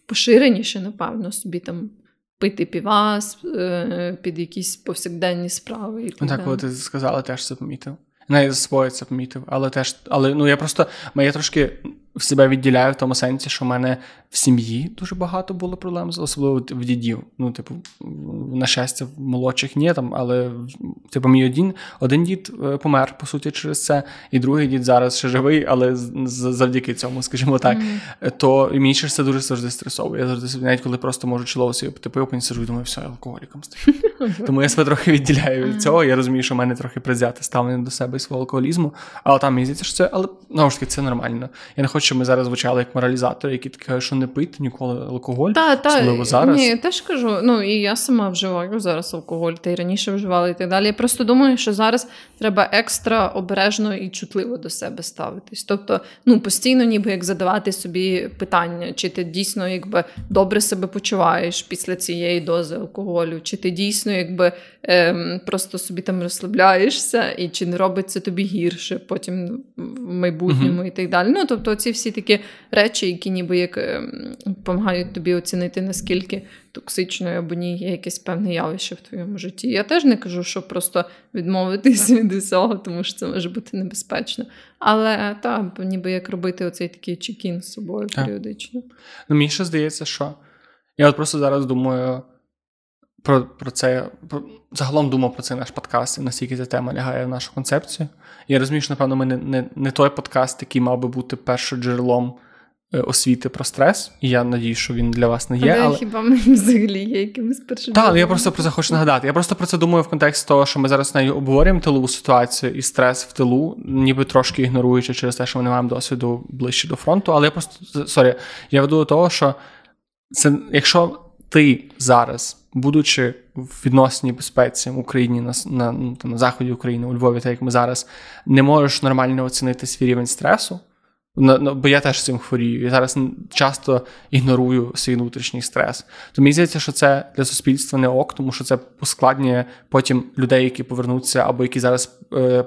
поширеніше, напевно, собі там пити півас е, під якісь повсякденні справи. І так, коли ти сказала, теж це помітив. Не за собою це помітив, але теж, але ну я просто моє трошки себе відділяю в тому сенсі, що в мене в сім'ї дуже багато було проблем, особливо в дідів. Ну, типу, на щастя, в молодших ні, там, але типу, мій один один дід е, помер, по суті, через це, і другий дід зараз ще живий, але завдяки цьому, скажімо так, mm-hmm. то мені ще це дуже завжди стресовує. Я завжди навіть коли просто можу чоловік собі пити пиво, сижу і думаю, все, я алкоголіком стаю. Тому я себе трохи відділяю від цього. Я розумію, що в мене трохи призяти ставлення до себе і свого алкоголізму, але там мені здається, що це, але знову ж таки, це нормально. Я не хочу, щоб ми зараз звучали як моралізатори, які кажуть, що не пити ніколи алкоголь, та, та, особливо зараз. Ні, я теж кажу, ну і я сама вживаю зараз алкоголь, та й раніше вживала і так далі. Я просто думаю, що зараз треба екстра обережно і чутливо до себе ставитись. Тобто, ну постійно, ніби як задавати собі питання, чи ти дійсно якби добре себе почуваєш після цієї дози алкоголю, чи ти дійсно якби ем, просто собі там розслабляєшся, і чи не робиться тобі гірше потім в майбутньому mm-hmm. і так далі. Ну тобто, ці всі такі речі, які ніби як ем, допомагають тобі оцінити, наскільки токсичною або ні є якесь певне явище в твоєму житті. Я теж не кажу, що просто відмовитись від усього, тому що це може бути небезпечно. Але так, ніби як робити оцей такий чекін з собою так. періодично. Ну, Мені ще здається, що я от просто зараз думаю. Про про це про, загалом думав про цей наш подкаст, і наскільки ця тема лягає в нашу концепцію. Я розумію, що, напевно, ми не не, не той подкаст, який мав би бути першоджерелом Е, освіти про стрес, і я надію, що він для вас не є. Але, але... хіба ми взагалі є якимось першим? Так, я просто про це хочу нагадати. Я просто про це думаю в контексті того, що ми зараз нею обговорюємо тилову ситуацію і стрес в тилу, ніби трошки ігноруючи через те, що ми не маємо досвіду ближче до фронту. Але я просто sorry, я веду до того, що це якщо ти зараз, будучи в відносній безпеці в Україні на на, ну, на заході України, у Львові, так як ми зараз, не можеш нормально оцінити свій рівень стресу. Бо я теж цим хворію. Я зараз часто ігнорую свій внутрішній стрес. То мені здається, що це для суспільства не ок, тому що це ускладнює потім людей, які повернуться, або які зараз е,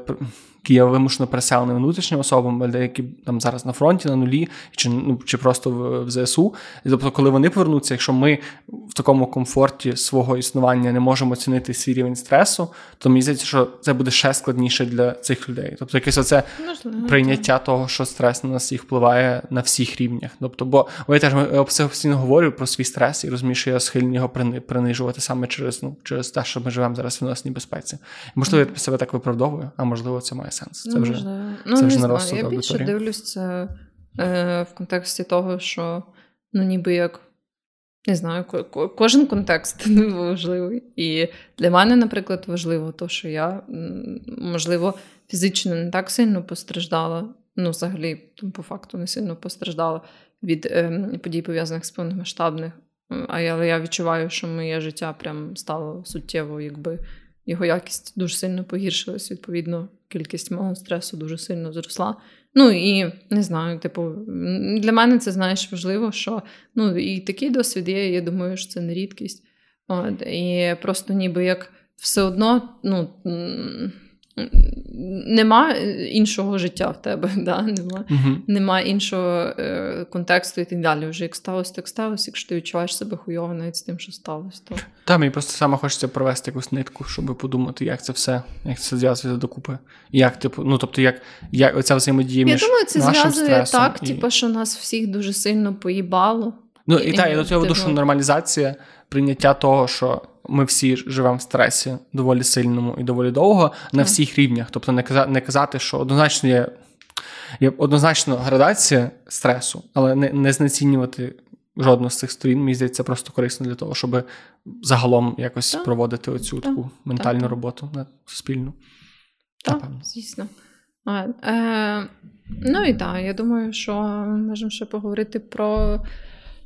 які є вимушено переселеними внутрішніми особами, які там зараз на фронті, на нулі, чи ну, чи просто в, в ЗСУ. І тобто, коли вони повернуться, якщо ми в такому комфорті свого існування не можемо оцінити свій рівень стресу, то мені здається, що це буде ще складніше для цих людей. Тобто, якесь оце Можливо, прийняття так. того, що стрес на нас їх впливає на всіх рівнях. Тобто, бо я теж я постійно говорю про свій стрес і розумію, що я схильний його принижувати саме через ну, через те, що ми живемо зараз в відносній безпеці. Можливо, я себе так виправдовую, а можливо, це має має сенс. Це ну, вже ну, це вже не знаю. Я більше дивлюсь це е, в контексті того, що ну ніби як. Не знаю, кожен контекст важливий. І для мене, наприклад, важливо, то, що я, можливо, фізично не так сильно постраждала. Ну, взагалі, по факту, не сильно постраждала від е, подій, пов'язаних з повномасштабних. А Але я відчуваю, що моє життя прям стало суттєво, якби його якість дуже сильно погіршилась. Відповідно, кількість мого стресу дуже сильно зросла. Ну і не знаю, типу, для мене це знаєш важливо, що ну і такий досвід є. Я думаю, що це не рідкість. От, І просто ніби як все одно, ну нема іншого життя в тебе, да? нема uh нема іншого е, контексту і так далі. Вже як сталося, так сталося, якщо ти відчуваєш себе хуйово навіть з тим, що сталося. то... Так, мені просто саме хочеться провести якусь нитку, щоб подумати, як це все, як це зв'язується докупи. Як, типу, ну, тобто, як, як оця взаємодія між Я думаю, це нашим зв'язує так, і... типу, що нас всіх дуже сильно поїбало. Ну і, і так, я до цього що нормалізація прийняття того, що ми всі живемо в стресі доволі сильному і доволі довго на всіх рівнях. Тобто, не казати, не казати, що однозначно є є однозначно градація стресу, але не не знецінювати жодну з цих сторін. Мені здається, просто корисно для того, щоб загалом якось так. проводити оцю так. таку ментальну так. роботу на суспільну. Так, звісно. А, е, Ну і так, я думаю, що можемо ще поговорити про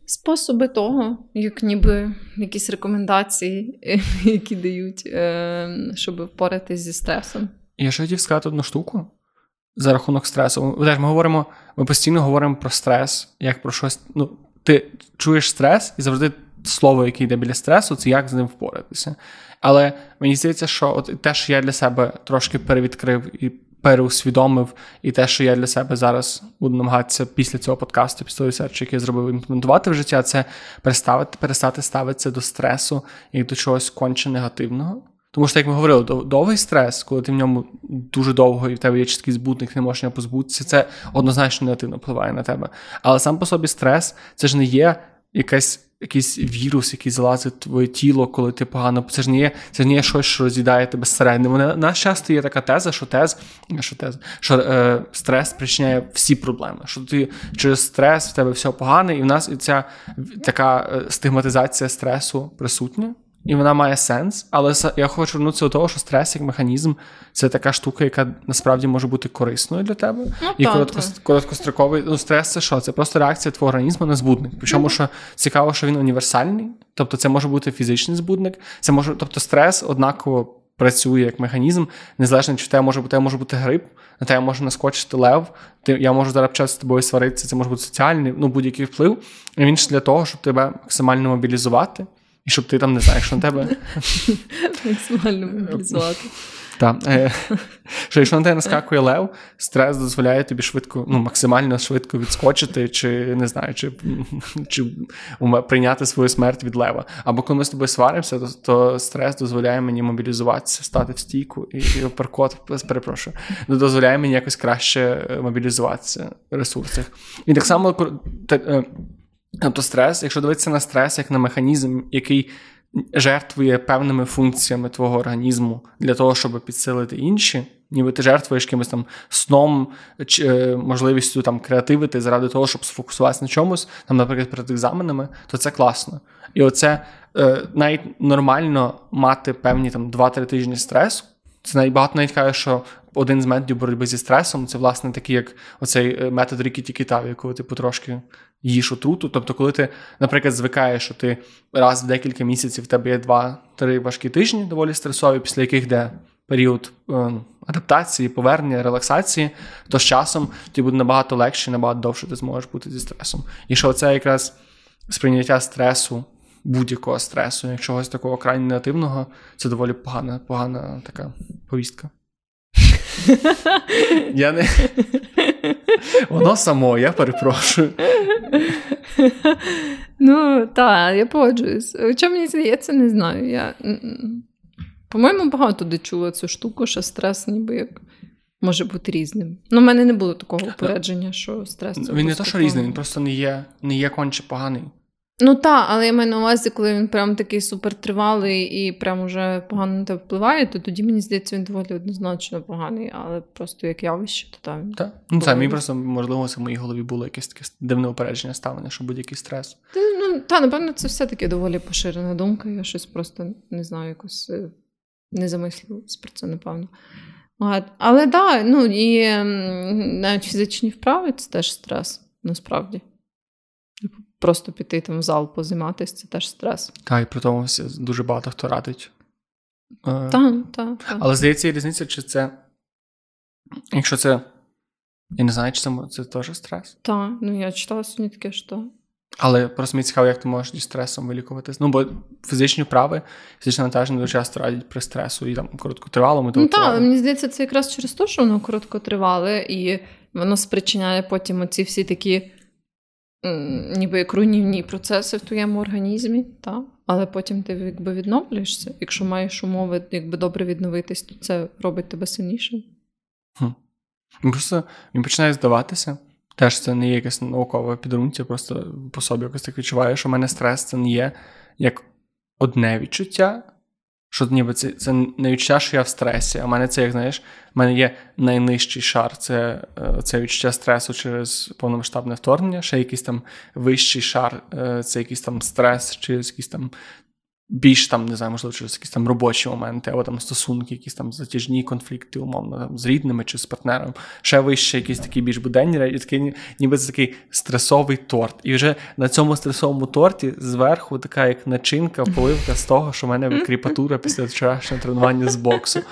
способи того, як ніби якісь рекомендації, які дають, е, щоб впоратись зі стресом. Я ще хотів сказати одну штуку за рахунок стресу. Ми говоримо, ми постійно говоримо про стрес, як про щось. Ну, ти чуєш стрес, і завжди слово, яке йде біля стресу, це як з ним впоратися. Але мені здається, що от те, що я для себе трошки перевідкрив і переусвідомив, і те, що я для себе зараз буду намагатися після цього подкасту, після ресерчу, який я зробив, імплементувати в життя, це переставити, перестати ставитися до стресу як до чогось конче негативного. Тому що, як ми говорили, довгий стрес, коли ти в ньому дуже довго і в тебе є чіткий збутник, не можеш нього позбутися, це однозначно негативно впливає на тебе. Але сам по собі стрес це ж не є якась якийсь вірус, який залазить в твоє тіло, коли ти погано. Це ж не є це ж не є щось, що роз'їдає тебе зсередини. Вона нас часто є така теза, що тез, що тез, що е, стрес причиняє всі проблеми. Що ти через стрес в тебе все погане, і в нас і ця така е, стигматизація стресу присутня. І вона має сенс, але я хочу вернутися до того, що стрес як механізм це така штука, яка насправді може бути корисною для тебе. Ну, і коротко, короткостроковий ну, стрес це що? Це просто реакція твого організму на збудник. Причому, що цікаво, що він універсальний, тобто це може бути фізичний збудник, це може, тобто стрес однаково. Працює як механізм, незалежно чи в тебе може бути, може бути грип, на тебе може наскочити лев, ти, я можу зараз почати з тобою сваритися, це може бути соціальний, ну будь-який вплив. І він ж для того, щоб тебе максимально мобілізувати, і щоб ти там не знаєш, що на тебе. Максимально мобілізувати. Так. Е, що якщо на тебе наскакує лев, стрес дозволяє тобі швидко, ну, максимально швидко відскочити, чи не знаю, чи чи прийняти свою смерть від лева. Або коли ми з тобою сваримося, то, то стрес дозволяє мені мобілізуватися, стати в стійку і, і оперкот, перепрошую, дозволяє мені якось краще е, мобілізуватися в ресурсах. І так само е, тобто стрес, якщо дивитися на стрес як на механізм, який жертвує певними функціями твого організму для того, щоб підсилити інші, ніби ти жертвуєш якимось там сном, чи, е, можливістю там креативити заради того, щоб сфокусуватися на чомусь, там, наприклад, перед екзаменами, то це класно. І оце е, навіть нормально мати певні там 2-3 тижні стресу. Це навіть багато навіть каже, що один з методів боротьби зі стресом це, власне, такий, як оцей е, метод Рікі Тікітаві, коли ти потрошки їж отруту. Тобто, коли ти, наприклад, звикаєш, що ти раз в декілька місяців в тебе є два-три важкі тижні, доволі стресові, після яких йде період е, адаптації, повернення, релаксації, то з часом тобі буде набагато легше, набагато довше ти зможеш бути зі стресом. І що це якраз сприйняття стресу. Будь-якого стресу, як чогось такого крайне негативного, це доволі погана погана така повістка. Я не... Воно само, я перепрошую. Ну, так, я погоджуюсь. Чому мені здається, не знаю. Я... По-моєму, багато де чула цю штуку, що стрес ніби як може бути різним. Ну, в мене не було такого упередження, що стрес це. Він не то, що різний, він просто не є, не є конче поганий. Ну так, але я маю на увазі, коли він прям такий супертривалий і прям уже погано на тебе впливає, то тоді мені здається, він доволі однозначно поганий, але просто як явище, то там. Так. Ну це мені просто можливо в моїй голові було якесь таке дивне упередження ставлення, що будь-який стрес. Та, ну та напевно, це все-таки доволі поширена думка. Я щось просто не знаю, якось е, не замислювалася про це, напевно. Але так, ну і навіть фізичні вправи це теж стрес, насправді. Просто піти там в зал позайматися, це теж стрес. Так, і при тому дуже багато хто радить. Так, так. Та. Але здається, є різниця, чи це. Якщо це. Я не знаю, чи це, це теж стрес. Так, ну я читала сьогодні таке, що. Але просто мені цікаво, як ти можеш зі стресом вилікуватись. Ну, бо фізичні вправи, фізичне навантаження дуже часто радять при стресу і там короткотривалому. Ну так, мені здається, це якраз через те, що воно короткотривале, і воно спричиняє потім оці всі такі ніби як руйнівні процеси в твоєму організмі, та? але потім ти якби відновлюєшся. Якщо маєш умови якби добре відновитись, то це робить тебе сильнішим. Хм. Просто він починає здаватися. Теж це не є якесь наукове підґрунтя, просто по собі якось так відчуваю, що в мене стрес це не є як одне відчуття, що ніби це це не відчуття, що я в стресі. А в мене це, як знаєш, в мене є найнижчий шар це е, це відчуття стресу через повномасштабне вторгнення, ще якийсь там вищий шар, е, це якийсь там стрес, через якийсь там більш там, не знаю, можливо, через якісь там робочі моменти, або там стосунки, якісь там затяжні конфлікти, умовно, там, з рідними чи з партнером, ще вище якісь такі більш буденні речі, такий, ніби це такий стресовий торт. І вже на цьому стресовому торті зверху така як начинка, поливка з того, що в мене кріпатура після вчорашнього тренування з боксу.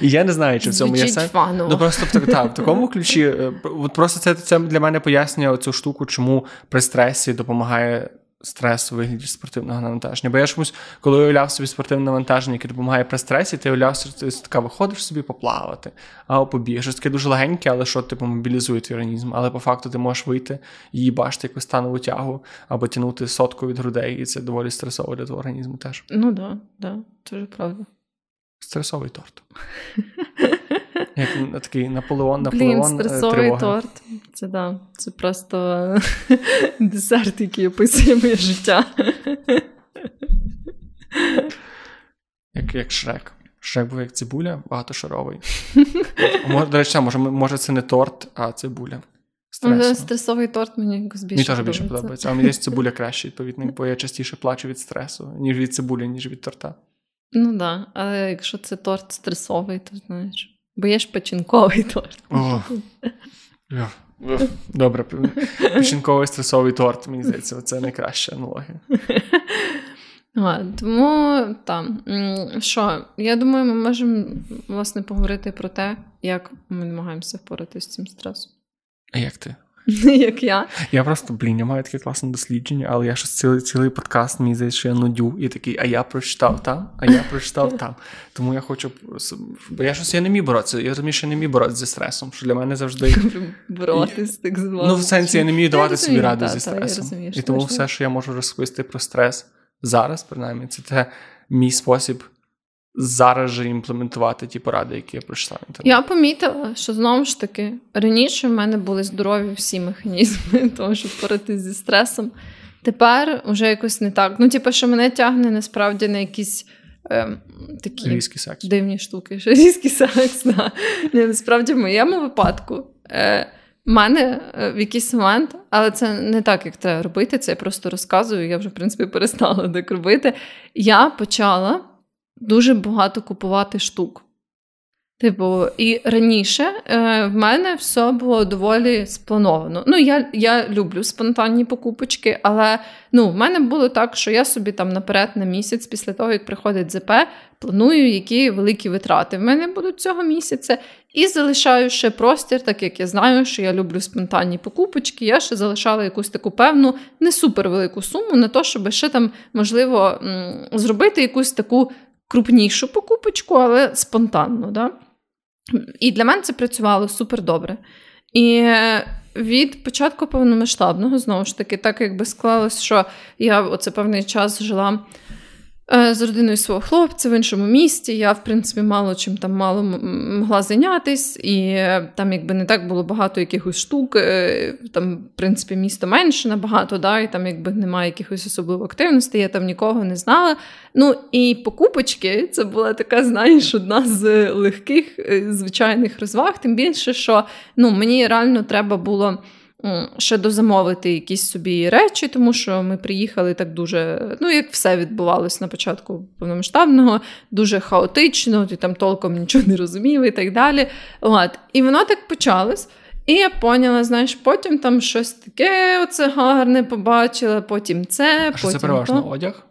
І я не знаю, чи в цьому є сенс. Ну просто в, та, в такому ключі. Е, от Просто це це для мене пояснює цю штуку, чому при стресі допомагає стрес у вигляді спортивного навантаження. Бо я чомусь, коли уявляв собі спортивне навантаження, яке допомагає при стресі, ти уявляв, що ти така виходиш собі поплавати, а побіг. Щось таке дуже легеньке, але що типу мобілізує твій організм. Але по факту ти можеш вийти і бачити якусь станову тягу або тягнути сотку від грудей, і це доволі стресово для твого організму теж. Ну так, да, да, це вже правда. Стресовий торт. Як такий Наполеон, Наполеон Блін, стресовий тривога. торт. Це да, це просто десерт, який описує моє життя. Як як Шрек. Шрек був як цибуля, багатошаровий. Може, До речі, може, може, це не торт, а цибуля. стресу. Стресовий торт мені якось більше Мені теж більше подобається. А мені десь цибуля краще, відповідно, бо я частіше плачу від стресу, ніж від цибулі, ніж від торта. Ну так, да. але якщо це торт стресовий, то знаєш. Бо є ж печінковий торт. О. Добре, печінковий стресовий торт, мені здається, це найкраща аналогія. А, тому там, що, я думаю, ми можемо власне поговорити про те, як ми намагаємося впоратися з цим стресом. А як ти? Як я. Я просто, блін, я маю таке класне дослідження, але я щось цілий цілий подкаст, мені здається, що я нудю, і такий, а я прочитав там, а я прочитав там. Тому я хочу. Бо я щось я не міг боротися. Я розумію, що я не міг боротися зі стресом, що для мене завжди. Боротись так звано. Ну, в сенсі я не вмію давати собі раду зі стресом. І тому все, що я можу розповісти про стрес зараз, принаймні, це те мій спосіб зараз же імплементувати ті поради, які я пройшла. Я помітила, що знову ж таки раніше в мене були здорові всі механізми, того, щоб боротися зі стресом. Тепер вже якось не так. Ну, типу, що мене тягне насправді на якісь е, такі секс. дивні штуки. Різкий секс, да. Не, Насправді, в моєму випадку. Е, у мене е, в якийсь момент, але це не так, як треба робити. Це я просто розказую. Я вже, в принципі, перестала так робити. Я почала дуже багато купувати штук. Типу, і раніше е, в мене все було доволі сплановано. Ну, я я люблю спонтанні покупочки, але ну, в мене було так, що я собі там наперед на місяць, після того, як приходить ЗП, планую, які великі витрати в мене будуть цього місяця. І залишаю ще простір, так як я знаю, що я люблю спонтанні покупочки. Я ще залишала якусь таку певну не супервелику суму на те, щоб ще там можливо зробити якусь таку крупнішу покупочку, але спонтанно. Да? І для мене це працювало супер добре. І від початку повномасштабного, знову ж таки, так якби склалось, що я оце певний час жила Е, з родиною свого хлопця в іншому місті. Я, в принципі, мало чим там мало могла зайнятись, і е, там, якби не так було багато якихось штук. Е, там, в принципі, місто менше набагато, да, і там якби немає якихось особливо активностей, я там нікого не знала. Ну і покупочки це була така, знаєш, одна з легких звичайних розваг. Тим більше, що ну, мені реально треба було ще дозамовити якісь собі речі, тому що ми приїхали так дуже, ну як все відбувалось на початку повномасштабного, дуже хаотично, ти там толком нічого не розумів і так далі. От. І воно так почалось. І я поняла, знаєш, потім там щось таке оце гарне побачила, потім це. А потім Це переважно то. одяг?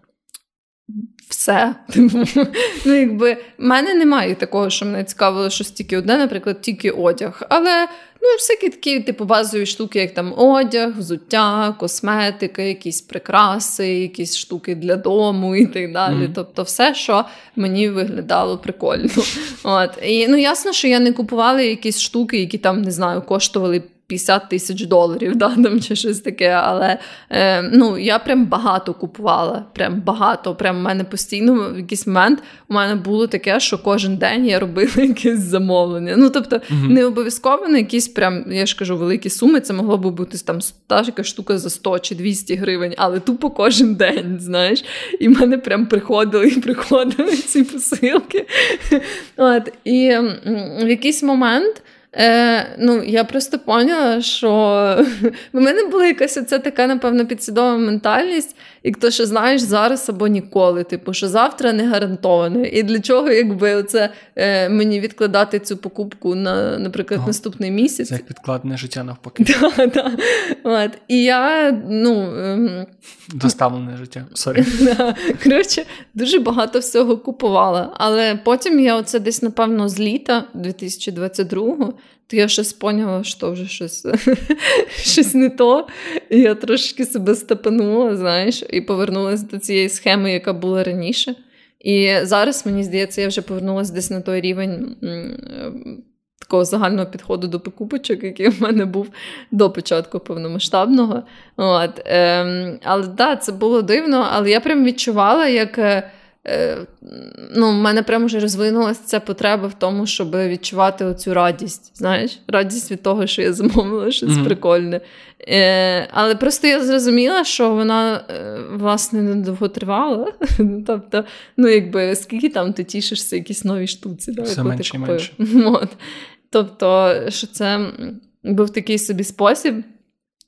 Все. Ну, якби в мене немає такого, що мене цікавило, що тільки одне, наприклад, тільки одяг. Але ну, всякі такі типу базові штуки, як там одяг, взуття, косметика, якісь прикраси, якісь штуки для дому і так далі. Mm. Тобто, все, що мені виглядало прикольно. От. І ну ясно, що я не купувала якісь штуки, які там не знаю, коштували. 50 тисяч доларів, да, там, чи щось таке. Але е, ну, я прям багато купувала. Прям багато. Прям в мене постійно в якийсь момент у мене було таке, що кожен день я робила якесь замовлення. Ну, тобто, uh не обов'язково на якісь прям, я ж кажу, великі суми. Це могло би бути там та ж якась штука за 100 чи 200 гривень, але тупо кожен день, знаєш. І в мене прям приходили і приходили ці посилки. От, І в якийсь момент. Е, Ну, я просто поняла, що в мене була якась оця така, напевно, підсвідома ментальність, як то, що знаєш зараз або ніколи. Типу, що завтра не гарантовано. І для чого, якби оце е, мені відкладати цю покупку на, наприклад, О, наступний місяць? Це як відкладене життя навпаки. Да, да. От. І я, ну... Ем... Доставлене життя. Sorry. Да. Коротше, дуже багато всього купувала. Але потім я оце десь, напевно, з літа 2022-го то я щось поняла, що вже щось щось не то. І я трошки себе степанула, знаєш, і повернулася до цієї схеми, яка була раніше. І зараз, мені здається, я вже повернулася десь на той рівень такого загального підходу до покупочок, який в мене був до початку повномасштабного. От, ем, Але так, да, це було дивно, але я прям відчувала, як. Е, ну, в мене прямо вже розвинулася ця потреба в тому, щоб відчувати оцю радість. Знаєш, радість від того, що я замовила щось mm-hmm. прикольне. Е, Але просто я зрозуміла, що вона е, власне не довго тривала. Тобто, ну, якби скільки там ти тішишся, якісь нові штуці, да, Все яку менше ти купив. От. Тобто, що це був такий собі спосіб.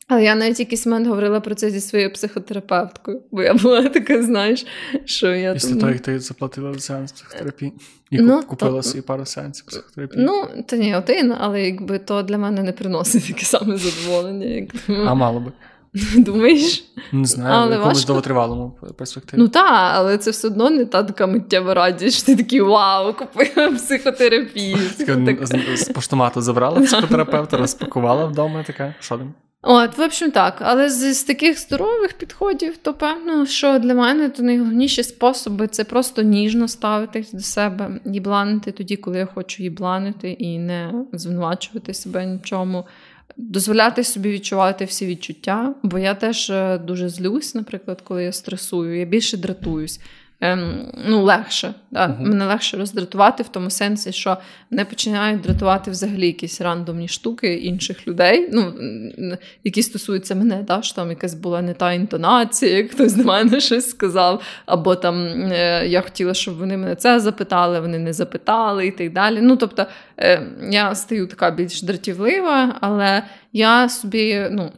Але я навіть якийсь момент говорила про це зі своєю психотерапевткою, бо я була така, знаєш, що я. Після того, як ти заплатила за сеанс психотерапії і ну, купила то... собі пару сеансів психотерапії. Ну, то ні, один, але якби то для мене не приносить таке саме задоволення. Як... А мало би. Думаєш? Не знаю, але в якомусь довготривалому перспективі. Ну так, але це все одно не та така миттєва радість, що ти такий вау, купила психотерапію. З поштомату забрала психотерапевта, розпакувала вдома, така, що там? От, в общем, так. Але з, з таких здорових підходів, то певно, що для мене то найголовніші способи це просто ніжно ставитись до себе, їбланити тоді, коли я хочу їбланити, і не звинувачувати себе нічому. Дозволяти собі відчувати всі відчуття, бо я теж е, дуже злюсь, наприклад, коли я стресую, я більше дратуюсь ем, ну, легше. Да? Uh-huh. Мене легше роздратувати в тому сенсі, що мене починають дратувати взагалі якісь рандомні штуки інших людей, ну, які стосуються мене, да? що там якась була не та інтонація, хтось до мене щось сказав, або там е, я хотіла, щоб вони мене це запитали, вони не запитали і так далі. Ну, тобто е, я стаю така більш дратівлива, але я собі ну,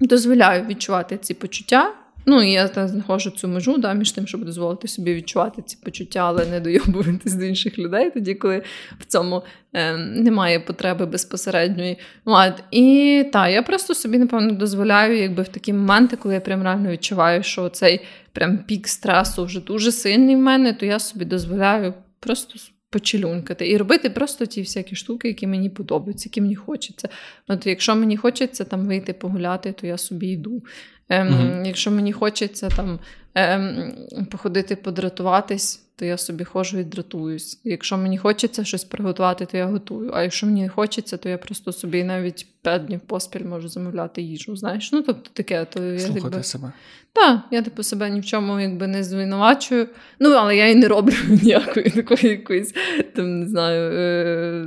дозволяю відчувати ці почуття. Ну, і я знаходжу цю межу да, між тим, щоб дозволити собі відчувати ці почуття, але не дойобуватись до інших людей, тоді, коли в цьому е, немає потреби безпосередньої. От. І так, я просто собі, напевно, дозволяю, якби в такі моменти, коли я прям реально відчуваю, що цей прям пік стресу вже дуже сильний в мене, то я собі дозволяю просто. Почелюнькати і робити просто ті всякі штуки, які мені подобаються, які мені хочеться. От Якщо мені хочеться там вийти погуляти, то я собі йду. Ем, mm Якщо мені хочеться там ем, походити, подратуватись, то я собі ходжу і дратуюсь. Якщо мені хочеться щось приготувати, то я готую. А якщо мені не хочеться, то я просто собі навіть п'ять днів поспіль можу замовляти їжу. Знаєш, ну тобто таке, то я Слухати якби... себе. Так, я типу себе ні в чому якби не звинувачую. Ну, але я і не роблю ніякої такої якоїсь там не знаю е-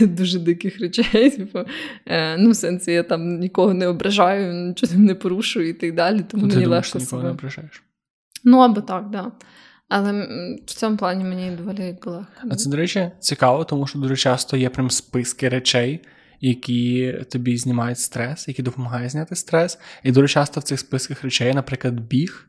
дуже диких речей. Типу, е- ну, в сенсі я там нікого не ображаю, нічого не порушую і так далі. Тому ну, мені ти легко нікого себе. не ображаєш. Ну або так, так. Да. Але в цьому плані мені доволі легко. А це, до речі, цікаво, тому що дуже часто є прям списки речей, які тобі знімають стрес, які допомагають зняти стрес. І дуже часто в цих списках речей, наприклад, біг.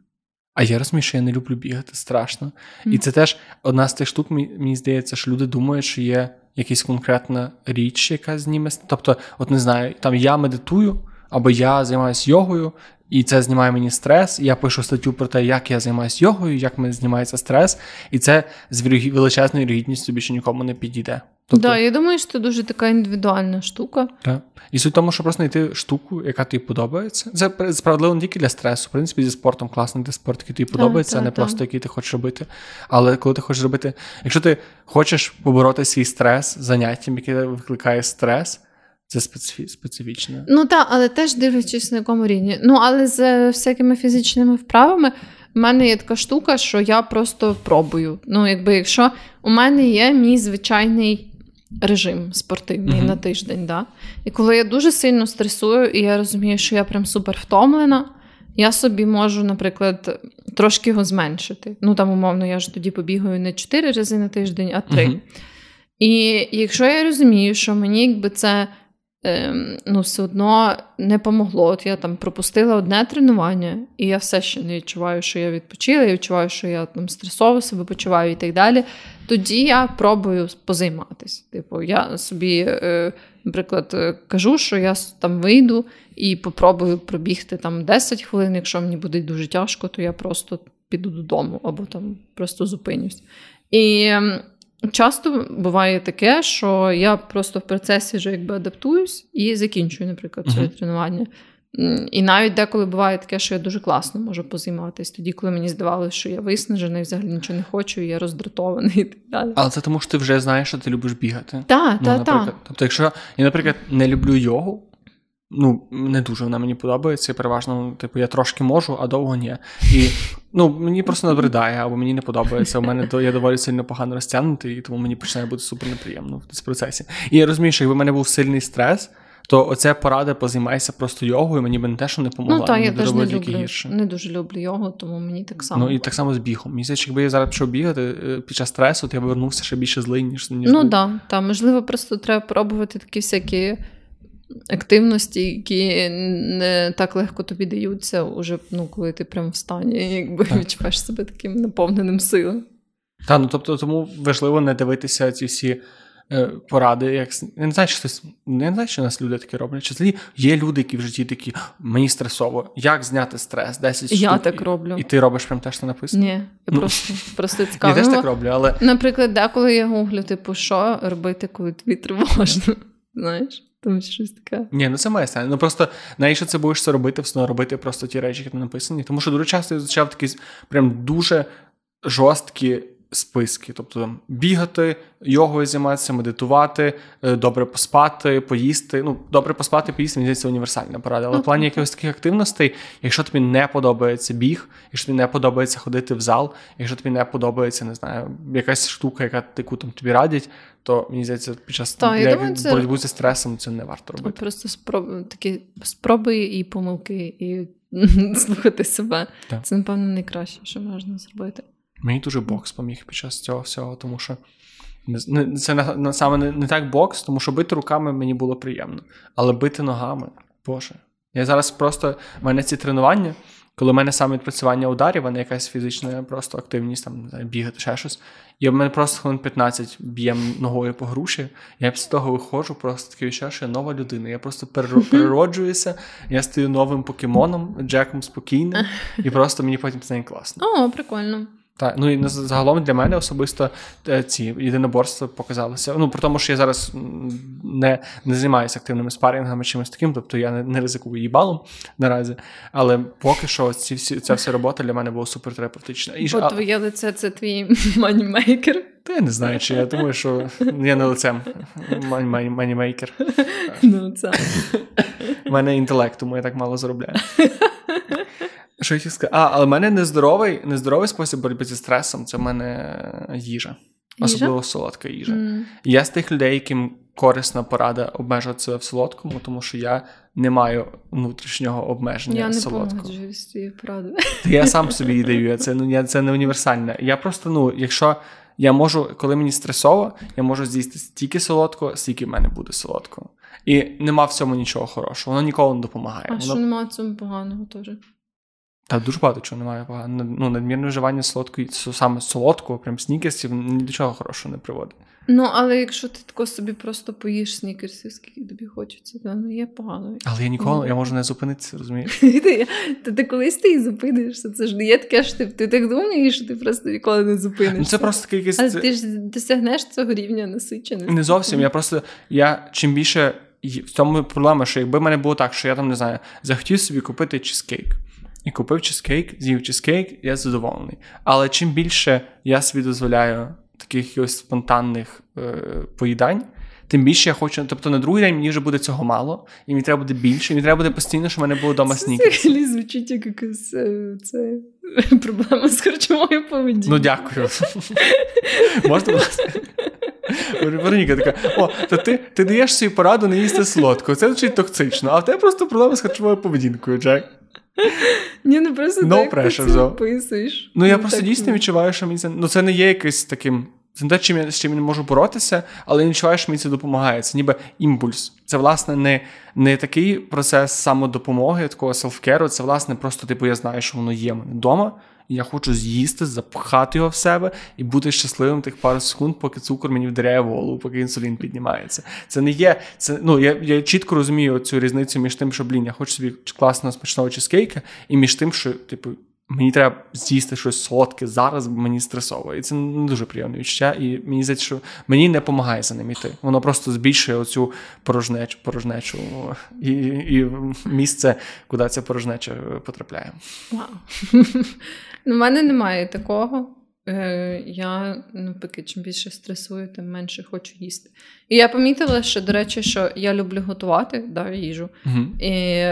А я розумію, що я не люблю бігати страшно. Mm. І це теж одна з тих штук, мені здається, що люди думають, що є якась конкретна річ, яка зніме. Тобто, от не знаю, там я медитую, або я займаюся йогою, і це знімає мені стрес. І я пишу статтю про те, як я займаюся йогою, як мене знімається стрес, і це з величезною вірогідністю більше нікому не підійде. Тобто, да, я думаю, що це дуже така індивідуальна штука. Так. І суть в тому, що просто знайти штуку, яка тобі подобається. Це справедливо не тільки для стресу. В принципі, зі спортом класний де спорт, який тобі подобається, а не просто який ти хочеш робити. Але коли ти хочеш робити, якщо ти хочеш побороти свій стрес заняттям, яке викликає стрес. Це специфі... специфічне. Ну так, але теж дивлячись на якому рівні. Ну, але з всякими фізичними вправами в мене є така штука, що я просто пробую. Ну, якби якщо у мене є мій звичайний режим спортивний uh-huh. на тиждень, да? і коли я дуже сильно стресую, і я розумію, що я прям супер втомлена, я собі можу, наприклад, трошки його зменшити. Ну, там, умовно, я ж тоді побігаю не 4 рази на тиждень, а 3. Uh-huh. І якщо я розумію, що мені якби це Ем, ну, все одно не помогло. От я там пропустила одне тренування, і я все ще не відчуваю, що я відпочила, я відчуваю, що я там стресово себе почуваю і так далі. Тоді я пробую позайматися. Типу, я собі, е, наприклад, е, кажу, що я там вийду і попробую пробігти там 10 хвилин. Якщо мені буде дуже тяжко, то я просто піду додому або там просто зупинюсь. І Часто буває таке, що я просто в процесі вже якби адаптуюсь і закінчую, наприклад, своє uh-huh. тренування. І навіть деколи буває таке, що я дуже класно можу позайматися. Тоді, коли мені здавалося, що я виснажений, взагалі нічого не хочу, і я роздратований і так далі. Але це тому, що ти вже знаєш, що ти любиш бігати. Так, так, так. Тобто, якщо я, наприклад, не люблю йогу, Ну, не дуже вона мені подобається. Переважно, ну, типу, я трошки можу, а довго ні. І ну, мені просто набридає, або мені не подобається. У мене я доволі сильно погано розтягнутий, і тому мені починає бути супер неприємно в цьому процесі. І я розумію, що якби в мене був сильний стрес, то оця порада позаймайся просто йогою, мені би не те, що не помогла. Ну, так, я теж не люблю, гірше. не дуже люблю йогу, тому мені так само. Ну і так само з бігом. Мені здається, якби я зараз пішов бігати е, під час стресу, то я повернувся ще більше злий, ніж ніж. Ну так, та, можливо, просто треба пробувати такі всякі активності, які не так легко тобі даються, уже, ну, коли ти прям в стані, якби так. відчуваєш себе таким наповненим силою. Так, ну тобто, тому важливо не дивитися ці всі. Е, поради, як я не знаю, що хтось не знаю, що нас люди такі роблять. Чи є люди, які в житті такі мені стресово, як зняти стрес? 10 я так роблю. І ти робиш прям те, що написано? Ні, я ну, просто просто цікаво. Я теж так роблю, але наприклад, деколи я гуглю, типу, що робити, коли тобі тривожно. Знаєш? Там щось таке. Ні, ну це має стане. Ну просто навіщо це будеш це робити, все робити просто ті речі, які там написані. Тому що дуже часто я зустрічав такі прям дуже жорсткі списки. Тобто там бігати, йогою займатися, медитувати, е, добре поспати, поїсти. Ну, добре поспати, поїсти, мені здається, універсальна порада. Але в плані якихось таких активностей, якщо тобі не подобається біг, якщо тобі не подобається ходити в зал, якщо тобі не подобається, не знаю, якась штука, яка яку там тобі радять, то мені здається, під час Та, для думаю, це... боротьби зі стресом це не варто робити. Просто спроб... такі спроби і помилки, і слухати себе. Так. Це, напевно, найкраще, що можна зробити. Мені дуже бокс поміг під час цього всього, тому що це не, саме не, не так бокс, тому що бити руками мені було приємно. Але бити ногами, Боже. Я зараз просто в мене ці тренування, коли в мене саме відпрацювання ударів, а не якась фізична просто активність, там, не знаю, бігати, ще щось. І в мене просто хвилин 15 б'єм ногою по груші. Я після того виходжу, просто таке відчуття, що я нова людина. Я просто перероджуюся, я стаю новим покемоном, Джеком спокійним, і просто мені потім це класно. О, прикольно. Так, ну і загалом для мене особисто е, ці єдиноборства показалися. Ну, при тому, що я зараз не не займаюся активними спарінгами чимось таким, тобто я не, не ризикую їбалом наразі. Але поки що ці всі ця вся робота для мене була супертерапевтична. І Бо а... твоє лице це твій moneymaker. Та я не знаю, чи я думаю, що я не лицем moneymaker. Ну, це. У мене інтелект, тому я так мало заробляю. Що я сказати? А, але в мене нездоровий нездоровий спосіб боротьби зі стресом це в мене їжа. Особливо солодка їжа. Mm. Я з тих людей, яким корисна порада обмежуватися в солодкому, тому що я не маю внутрішнього обмеження я солодкого. Я не з цією порадою. Я сам собі її даю. Це ну, я, це не універсальне. Я просто, ну, якщо я можу, коли мені стресово, я можу з'їсти стільки солодкого, скільки в мене буде солодкого. І нема в цьому нічого хорошого. Воно ніколи не допомагає. А Воно... що нема в цьому поганого теж? Та дуже багато чого немає. Ну, надмірне вживання солодкої, саме солодкого, прям снікерсів, ні до чого хорошого не приводить. Ну, але якщо ти тако собі просто поїш снікерсів, скільки тобі хочеться, то не є погано. Але я ніколи ну. я можу не зупинитися, розумієш? Та ти колись ти і зупинишся. Це ж не є таке, що ти ти так думаєш, що ти просто ніколи не зупинишся. Ну, Це просто якийсь... Але ти ж досягнеш цього рівня насиченості. Не зовсім. Я просто я чим більше в цьому проблема, що якби в мене було так, що я там не знаю, захотів собі купити чизкейк і купив чизкейк, з'їв чизкейк, я задоволений. Але чим більше я собі дозволяю таких ось спонтанних е, поїдань, тим більше я хочу. Тобто на другий день мені вже буде цього мало, і мені треба буде більше, і мені треба буде постійно, щоб в мене було вдома снікерс. Це взагалі звучить як якась е, це, проблема з харчовою поведінкою. Ну, дякую. Можна було? Вероніка така, о, то ти ти даєш свою пораду не їсти солодко. Це звучить токсично, а в тебе просто проблема з харчовою поведінкою, Джек. Ні, ну просто no так pressure, ти описуєш. Ну, я ну, просто так... дійсно відчуваю, що мені це. Ну, це не є якийсь таким. Це не те, чим я, з чим я не можу боротися, але я відчуваю, що мені це допомагає. Це ніби імпульс. Це, власне, не не такий процес самодопомоги, такого селфкеру. Це, власне, просто, типу, я знаю, що воно є в мене вдома я хочу з'їсти, запхати його в себе і бути щасливим тих пару секунд, поки цукор мені вдаряє в голову, поки інсулін піднімається. Це не є. Це ну я я чітко розумію цю різницю між тим, що блін, я хочу собі класного смачного чизкейка, і між тим, що типу. Мені треба з'їсти щось солодке зараз, бо мені стресово. І це не дуже приємне відчуття. І мені здається, що мені не допомагає за ним йти. Воно просто збільшує оцю порожнечу порожнечу і і місце, куди ця порожнеча потрапляє. Вау. У в мене немає такого. Е, Я навпаки, чим більше стресую, тим менше хочу їсти. І я помітила, що, до речі, що я люблю готувати да, їжу. Угу. І,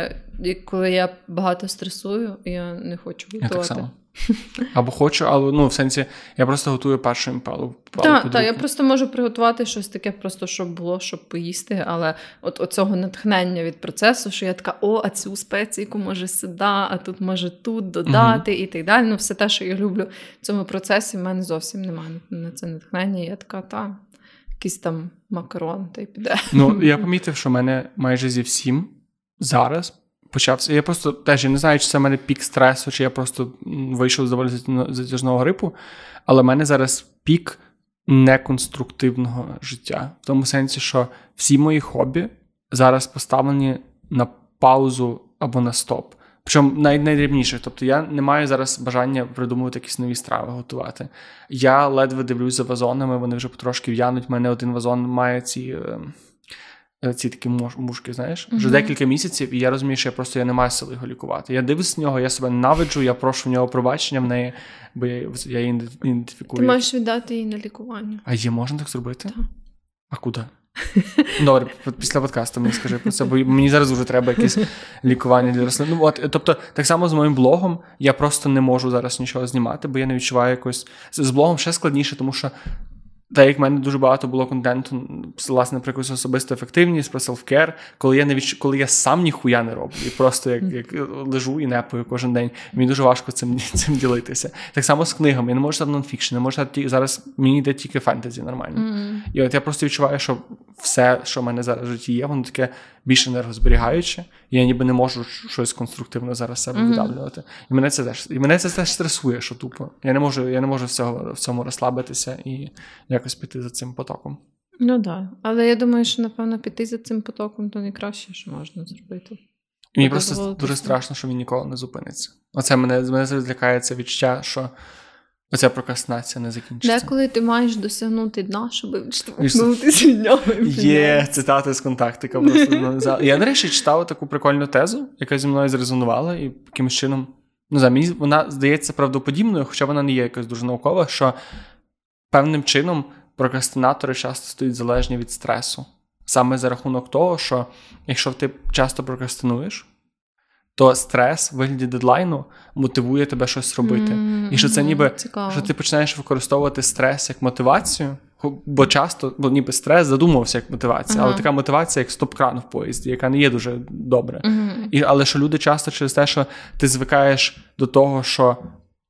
і коли я багато стресую, я не хочу готувати. Я так само. Або хочу, але ну, в сенсі, я просто готую першу імпалу. Так, так, я просто можу приготувати щось таке, просто щоб було, щоб поїсти. Але от оцього натхнення від процесу, що я така, о, а цю спеційку може сюди, а тут може тут додати uh і так далі. Ну, все те, що я люблю в цьому процесі, в мене зовсім немає на це натхнення. Я така, та якийсь там макарон, та й піде. Ну, я помітив, що в мене майже зі всім зараз почався. Я просто теж я не знаю, чи це в мене пік стресу, чи я просто вийшов з доволі затяжного грипу, але в мене зараз пік неконструктивного життя. В тому сенсі, що всі мої хобі зараз поставлені на паузу або на стоп. Причому най- найдрібніше. Тобто я не маю зараз бажання придумувати якісь нові страви готувати. Я ледве дивлюсь за вазонами, вони вже потрошки в'януть. У мене один вазон має ці. Е, ці такі мушки, знаєш, вже декілька місяців, і я розумію, що я просто я не маю сили його лікувати. Я дивлюсь на нього, я себе навиджу, я прошу в нього пробачення в неї, бо я я її ідентифікую. Ти маєш віддати її на лікування. А є можна так зробити? Так. А куди? Добре, після подкасту мені скажи про це, бо мені зараз вже треба якесь лікування для рослин. Ну, от, Тобто, так само з моїм блогом я просто не можу зараз нічого знімати, бо я не відчуваю якось. З блогом ще складніше, тому що так як в мене дуже багато було контенту, власне, про якусь особисту ефективність, про селфкер, коли я не відч... коли я сам ніхуя не роблю, і просто як як лежу і непою кожен день. Мені дуже важко цим цим ділитися. Так само з книгами. Я не можу там нонфікшн, не можу читати... зараз мені йде тільки фентезі нормально. Mm-hmm. І от я просто відчуваю, що все, що в мене зараз в житті є, воно таке більш енергозберігаюче, і я ніби не можу щось конструктивне зараз себе mm-hmm. видавлювати. І мене це теж і мене це теж стресує, що тупо. Я не можу, я не можу всього в цьому розслабитися і якось піти за цим потоком. Ну так. Да. Але я думаю, що напевно піти за цим потоком то найкраще, що можна зробити. І мені просто дуже страшно, що він ніколи не зупиниться. Оце мене мене злякає це відчуття, що Оця прокрастинація не закінчиться. Деколи ти маєш досягнути дна, щоб відштовхнутися від нього. Є цитати з контактика. Просто Я, нарешті, читав таку прикольну тезу, яка зі мною зрезонувала, і якимось чином ну, за мені вона здається правдоподібною, хоча вона не є якось дуже наукова, що певним чином прокрастинатори часто стають залежні від стресу. Саме за рахунок того, що якщо ти часто прокрастинуєш, то стрес в вигляді дедлайну мотивує тебе щось робити. Mm-hmm. І що це ніби Цікаво. що ти починаєш використовувати стрес як мотивацію, бо часто, бо ніби стрес задумувався як мотивація, uh-huh. але така мотивація, як стоп-кран в поїзді, яка не є дуже добре. Uh-huh. І, Але що люди часто через те, що ти звикаєш до того, що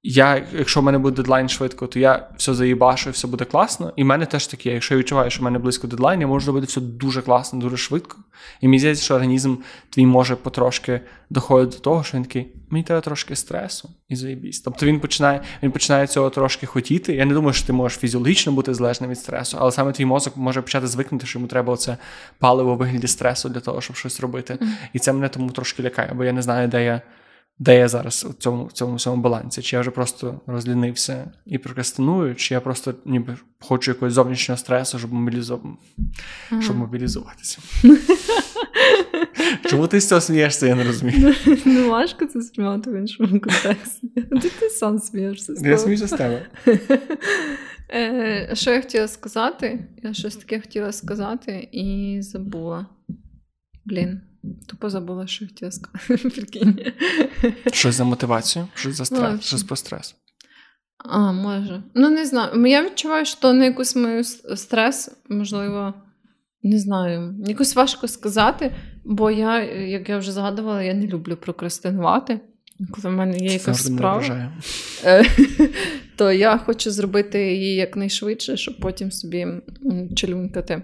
я, якщо в мене буде дедлайн швидко, то я все заїбашу, все буде класно. І в мене теж таке. Якщо я відчуваю, що в мене близько дедлайн, я можу робити все дуже класно, дуже швидко. І мені здається, що організм твій може потрошки доходити до того, що він такий, мені треба трошки стресу і заїбісь. Тобто він починає він починає цього трошки хотіти. Я не думаю, що ти можеш фізіологічно бути залежним від стресу, але саме твій мозок може почати звикнути, що йому треба оце паливо вигляді стресу для того, щоб щось робити. І це мене тому трошки лякає, бо я не знаю, де я де я зараз у цьому в цьому балансі? Чи я вже просто розлінився і прокрастиную, чи я просто ніби хочу якогось зовнішнього стресу, щоб мобілізу... ага. щоб мобілізуватися? Чому ти з цього смієшся, я не розумію. Ну, важко це сприймати в іншому контексті. Ти ти сам смієшся. Я сміюся з тебе. Е, що я хотіла сказати? Я щось таке хотіла сказати і забула. Блін. Тупо забула, що хотіла сказати. Щось за мотивацію, щось за стрес, щось про стрес. А, може. Ну, не знаю. Я відчуваю, що на якийсь мою стрес, можливо, не знаю. Якось важко сказати, бо я, як я вже згадувала, я не люблю прокрастинувати. Коли в мене є якась справа, е, то я хочу зробити її якнайшвидше, щоб потім собі чилюнькати.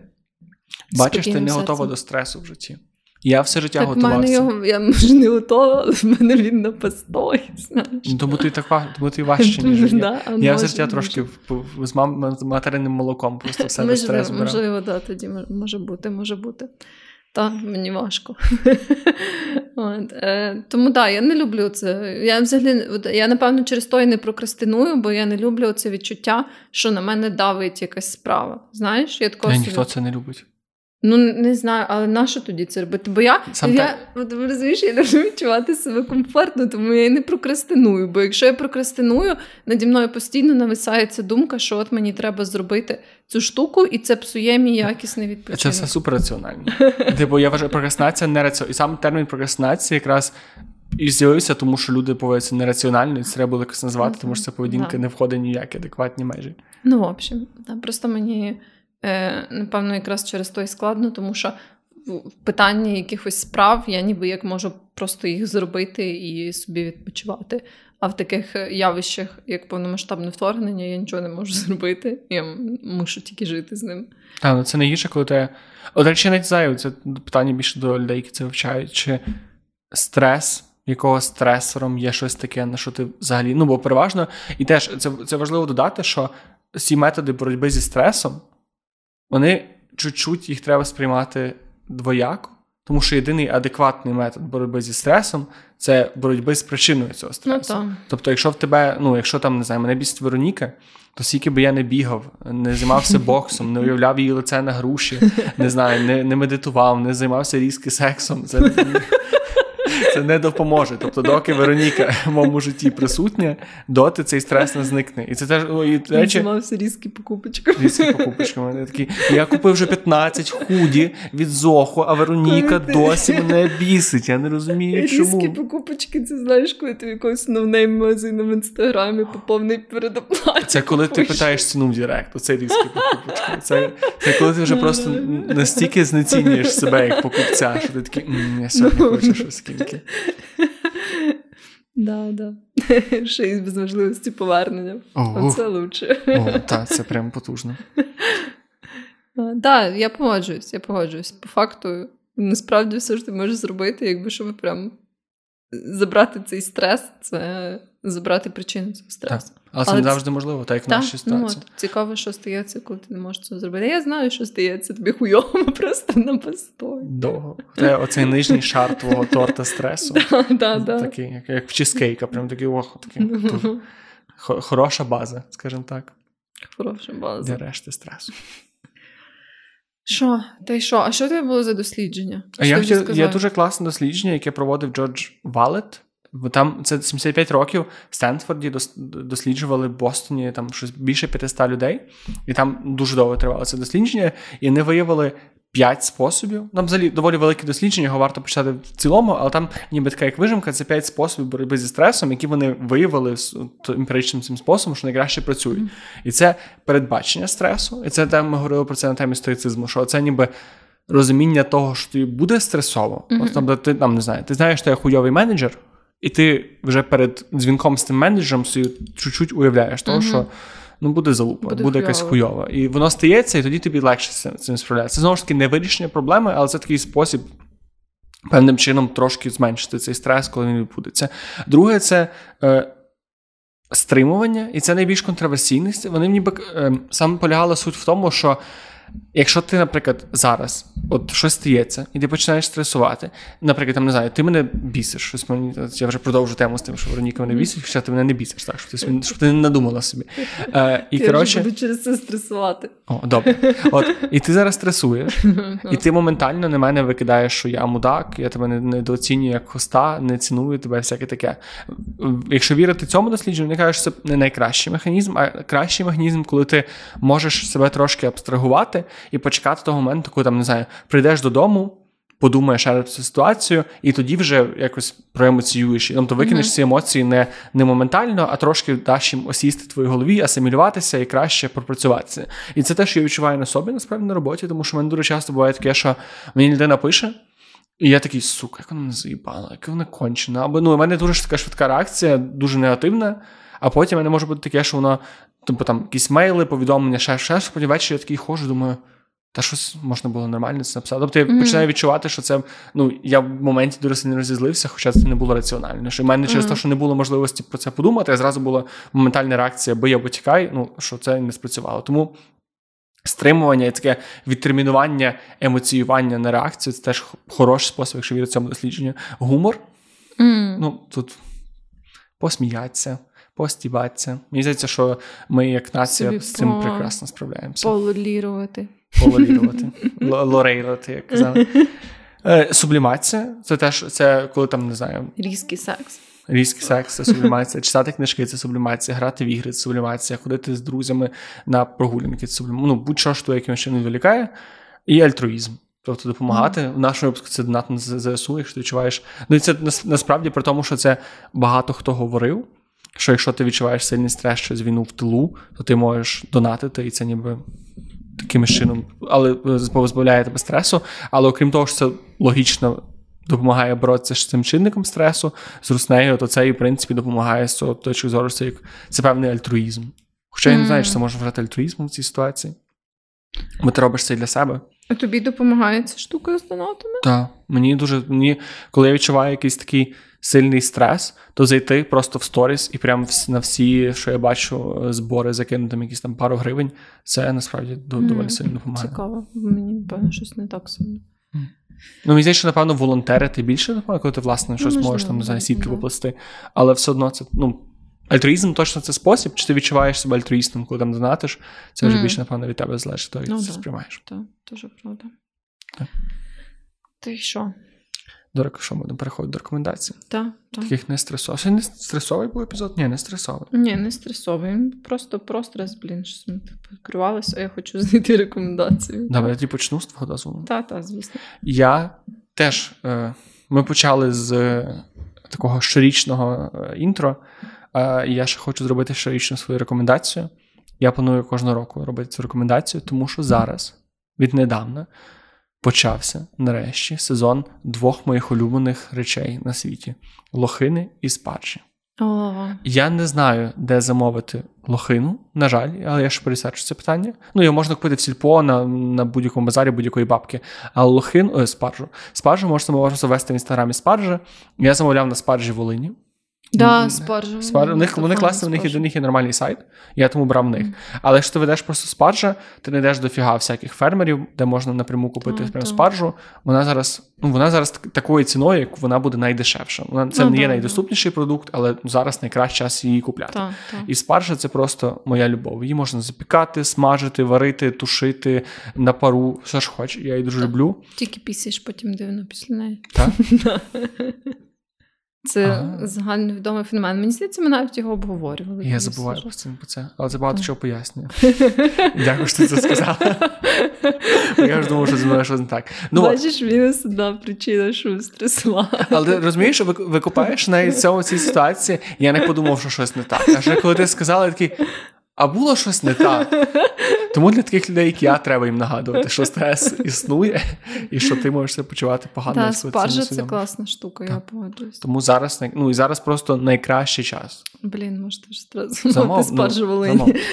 Бачиш, ти не готова до стресу в житті. Я все життя так, готувався. Мене його, я може не готова, але в мене він на постой. Ну, тому ти так тому ти важче, ніж я. Да, я все життя трошки з мам, материнним молоком просто все можливо, стрес брав. Можливо, да, тоді може бути, може бути. Та мені важко. От, е, Тому так, да, я не люблю це. Я взагалі я напевно через то і не прокрастиную, бо я не люблю це відчуття, що на мене давить якась справа. Знаєш, я такого Ніхто це не любить. Ну, не знаю, але на що тоді це робити? Бо я Сам я, от, розумієш, я люблю відчувати себе комфортно, тому я і не прокрастиную. Бо якщо я прокрастиную, наді мною постійно нависається думка, що от мені треба зробити цю штуку, і це псує мій якісний відпочинок. Це все суперраціонально. Типу, я вважаю, прокрастинація не раціональна. І сам термін прокрастинації якраз і з'явився, тому що люди поводяться нераціонально, і це треба було якось назвати, тому що ця поведінка не входить ніякі адекватні межі. Ну, в общем, просто мені. Е, напевно, якраз через той складно, тому що в питанні якихось справ я ніби як можу просто їх зробити і собі відпочивати. А в таких явищах, як повномасштабне вторгнення, я нічого не можу зробити. Я мушу тільки жити з ним. А, ну це не гірше, коли ти. От речі, не знаю, це питання більше до людей, які це вивчають. Чи стрес, якого стресором є щось таке, на що ти взагалі. Ну, бо переважно, і теж це це важливо додати, що ці методи боротьби зі стресом, вони чуть-чуть їх треба сприймати двояко. Тому що єдиний адекватний метод боротьби зі стресом це боротьби з причиною цього стресу. Ну, тобто, якщо в тебе, ну якщо там не знаю, мене бісить Вероніка, то скільки би я не бігав, не займався боксом, не уявляв її лице на груші, не знаю, не не медитував, не займався різки сексом. Це це не допоможе. Тобто, доки Вероніка в моєму житті присутня, доти цей стрес не зникне. І це теж ну, і, речі, мався різкі покупочки. Різкі покупочки. Мене такі. Я купив вже 15 худі від Зоху, а Вероніка досі мене бісить. Я не розумію. чому. Різкі покупочки, це знаєш, коли ти в якогось новнейм магазину в інстаграмі по повний передоплаті. Це коли ти питаєш ціну в Директ, оце різкі покупочки. Це це коли ти вже просто настільки знецінюєш себе як покупця, що ти такий, я сьогодні хочу щось скільки. Да, да. Ще й без можливості повернення. Оце лучше. О, Так, це прям потужно. Так, я погоджуюсь, я погоджуюсь. По факту, насправді все ж ти можеш зробити, якби щоб прям забрати цей стрес, це забрати причину цього стресу. Але це не завжди можливо, так як в нашій ситуації. Ну, Цікаво, що стається, коли ти не можеш це зробити. Я знаю, що стається тобі хуйово просто на постой. Довго. Це оцей нижній шар твого торта стресу. Такий, як, як в чизкейка, прям такий ох, такий. Ну. Хороша база, скажімо так. Хороша база. Для решти стресу. Що? Та й що? А що це було за дослідження? А я хотів, Є дуже класне дослідження, яке проводив Джордж Валет. Бо там це 75 років в Стенфорді досліджували в Бостоні там щось більше 500 людей, і там дуже довго тривало це дослідження, і вони виявили 5 способів. Там взагалі доволі велике дослідження, його варто почитати в цілому, але там ніби така як вижимка, це 5 способів боротьби зі стресом, які вони виявили емпіричним цим способом, що найкраще працюють. Mm. І це передбачення стресу. І це там ми говорили про це на темі стоїцизму, що це ніби. Розуміння того, що тобі буде стресово, mm-hmm. От, тобто ти там не знаю, ти знаєш, що я хуйовий менеджер, і ти вже перед дзвінком з тим менеджером собі чуть-чуть уявляєш, того, mm-hmm. що ну буде залупа, буде, буде якась хуйова. І воно стається, і тоді тобі легше з цим справлятися. Це знову ж таки не вирішення проблеми, але це такий спосіб. Певним чином трошки зменшити цей стрес, коли він відбудеться. Друге, це е, стримування, і це найбільш контроверсійність. Вони ніби е, саме полягала суть в тому, що Якщо ти, наприклад, зараз от щось стається, і ти починаєш стресувати, наприклад, там не знаю, ти мене бісиш, щось мені я вже продовжу тему з тим, що Вероніка мене бісить, хоча ти мене не бісиш, так щоб ти щоб ти не надумала собі. Е, і, я коротше, буду через це стресувати. О, добре. От, І ти зараз стресуєш, і ти моментально на мене викидаєш, що я мудак, я тебе недооцінюю як хоста, не ціную тебе, всяке таке. Якщо вірити цьому дослідженню, вони кажуть, що це не найкращий механізм, а кращий механізм, коли ти можеш себе трошки абстрагувати відпочивати і почекати того моменту, коли там не знаю, прийдеш додому. Подумаєш про цю ситуацію, і тоді вже якось проемоціюєш. Тобто викинеш mm-hmm. ці емоції не не моментально, а трошки даш їм осісти в твоїй голові, асимілюватися і краще пропрацюватися. І це те, що я відчуваю на собі насправді на роботі, тому що в мене дуже часто буває таке, що мені людина пише, і я такий, сука, як вона мене заїбала, як вона кончена. Або ну, у мене дуже така швидка реакція, дуже негативна. А потім в мене може бути таке, що воно Тобто там якісь мейли, повідомлення, ще щось, потім ввечері я такий ходжу, думаю, та щось можна було нормально це написати. Тобто я mm-hmm. починаю відчувати, що це ну я в моменті дуже сильно розізлився, хоча це не було раціонально. Що в мене через mm-hmm. те, що не було можливості про це подумати, а зразу була моментальна реакція, бо я тікай, ну що це не спрацювало. Тому стримування і таке відтермінування, емоціювання на реакцію це теж хороший спосіб, якщо вірити цьому дослідженню. Гумор. Mm-hmm. Ну тут посміятися постібатися. Мені здається, що ми, як нація, Собі з цим по... прекрасно справляємося. Пололірувати. Пололірувати. Лорейрувати, як казали. Е, сублімація це теж це коли там не знаю. Різкий секс. Різкий секс це сублімація. Читати книжки це сублімація, грати в ігри це сублімація, ходити з друзями на прогулянки це сублімація. Ну, будь-що, що якимось чином відволікає. І альтруїзм. Тобто допомагати. Mm. В нашому випадку це донат на ЗСУ, якщо ти відчуваєш. Ну і це насправді про тому, що це багато хто говорив що якщо ти відчуваєш сильний стрес через війну в тилу, то ти можеш донатити, і це ніби таким чином, але е, позбавляє тебе стресу. Але окрім того, що це логічно допомагає боротися з цим чинником стресу, з руснею, то це і в принципі допомагає з того точки зору, це як це певний альтруїзм. Хоча я не знаю, чи це можна вважати альтруїзмом в цій ситуації. Бо ти робиш це і для себе. А тобі допомагає ця штука з донатами? Так. Мені дуже мені, коли я відчуваю якийсь такий сильний стрес, то зайти просто в сторіс і прямо на всі, що я бачу, е, збори закинути там якісь там пару гривень, це насправді доволі mm, сильно допомагає. Цікаво, мені напевно щось не так сильно. Ну, мені здається, напевно, волонтерити більше допомагає, коли ти, власне, щось ну, можеш там, знаю, сітки поплести. Але все одно це, ну, альтруїзм точно це спосіб, чи ти відчуваєш себе альтруїстом, коли там донатиш, це вже mm. більше, напевно, від тебе залежить, то як ну, ти це сприймаєш. Так, дуже правда. Так. Ти що? До що будемо переходити до рекомендацій? Так. так. Таких не стресових. Це не стресовий був епізод? Ні, не стресовий. Ні, не стресовий. Просто про стрес, блін, що ми покривалися, а я хочу знайти рекомендації. Давай я тоді почну з твого дозволу. Так, так, звісно. Я теж е, ми почали з е, такого щорічного е, інтро. І я ще хочу зробити щорічну свою рекомендацію. Я планую кожного року робити цю рекомендацію, тому що зараз, віднедавна, почався нарешті сезон двох моїх улюблених речей на світі: лохини і спаржі. О. Я не знаю, де замовити лохину, на жаль, але я ж пересечу це питання. Ну, його можна купити в сільпо на на будь-якому базарі будь-якої бабки. А лохин, о, спаржу. Спаржу можна можна завести в інстаграмі спаржа. Я замовляв на спаржі Волині. Да, спаржа. Спаржа. У них, вони класні, у них до них є нормальний сайт, я тому брав в них. Mm. Але якщо ти ведеш просто спаржа, ти не йдеш дофіга всяких фермерів, де можна напряму купити прям спаржу. Вона зараз ну, вона зараз такою ціною, як вона буде найдешевша. Вона Це ну, не є найдоступніший продукт, але зараз найкращий час її купляти. І спаржа це просто моя любов. Її можна запікати, смажити, варити, тушити на пару. Все ж хочеш. Я її дуже люблю. Тільки пісиш потім дивно після неї. Так? Це ага. загальновідомий феномен. Мені здається, ми навіть його обговорювали. Я забуваю про це, це, але це багато чого пояснює. Дякую, що ти це сказала. Я ж думав, що зі мною щось не так. Ну, Бачиш, мінус одна причина, що стресувала. Але ти розумієш, що викупаєш навіть в цій ситуації, я не подумав, що щось не так. А ще коли ти сказала, я такий. А було щось не так. Тому для таких людей, як я, треба їм нагадувати, що стрес існує, і що ти можеш себе почувати погано. Так, спаржа це класна штука, так. я погоджуюсь. Тому зараз ну і зараз просто найкращий час. Блін, може теж стрес замовити спаржу Волині.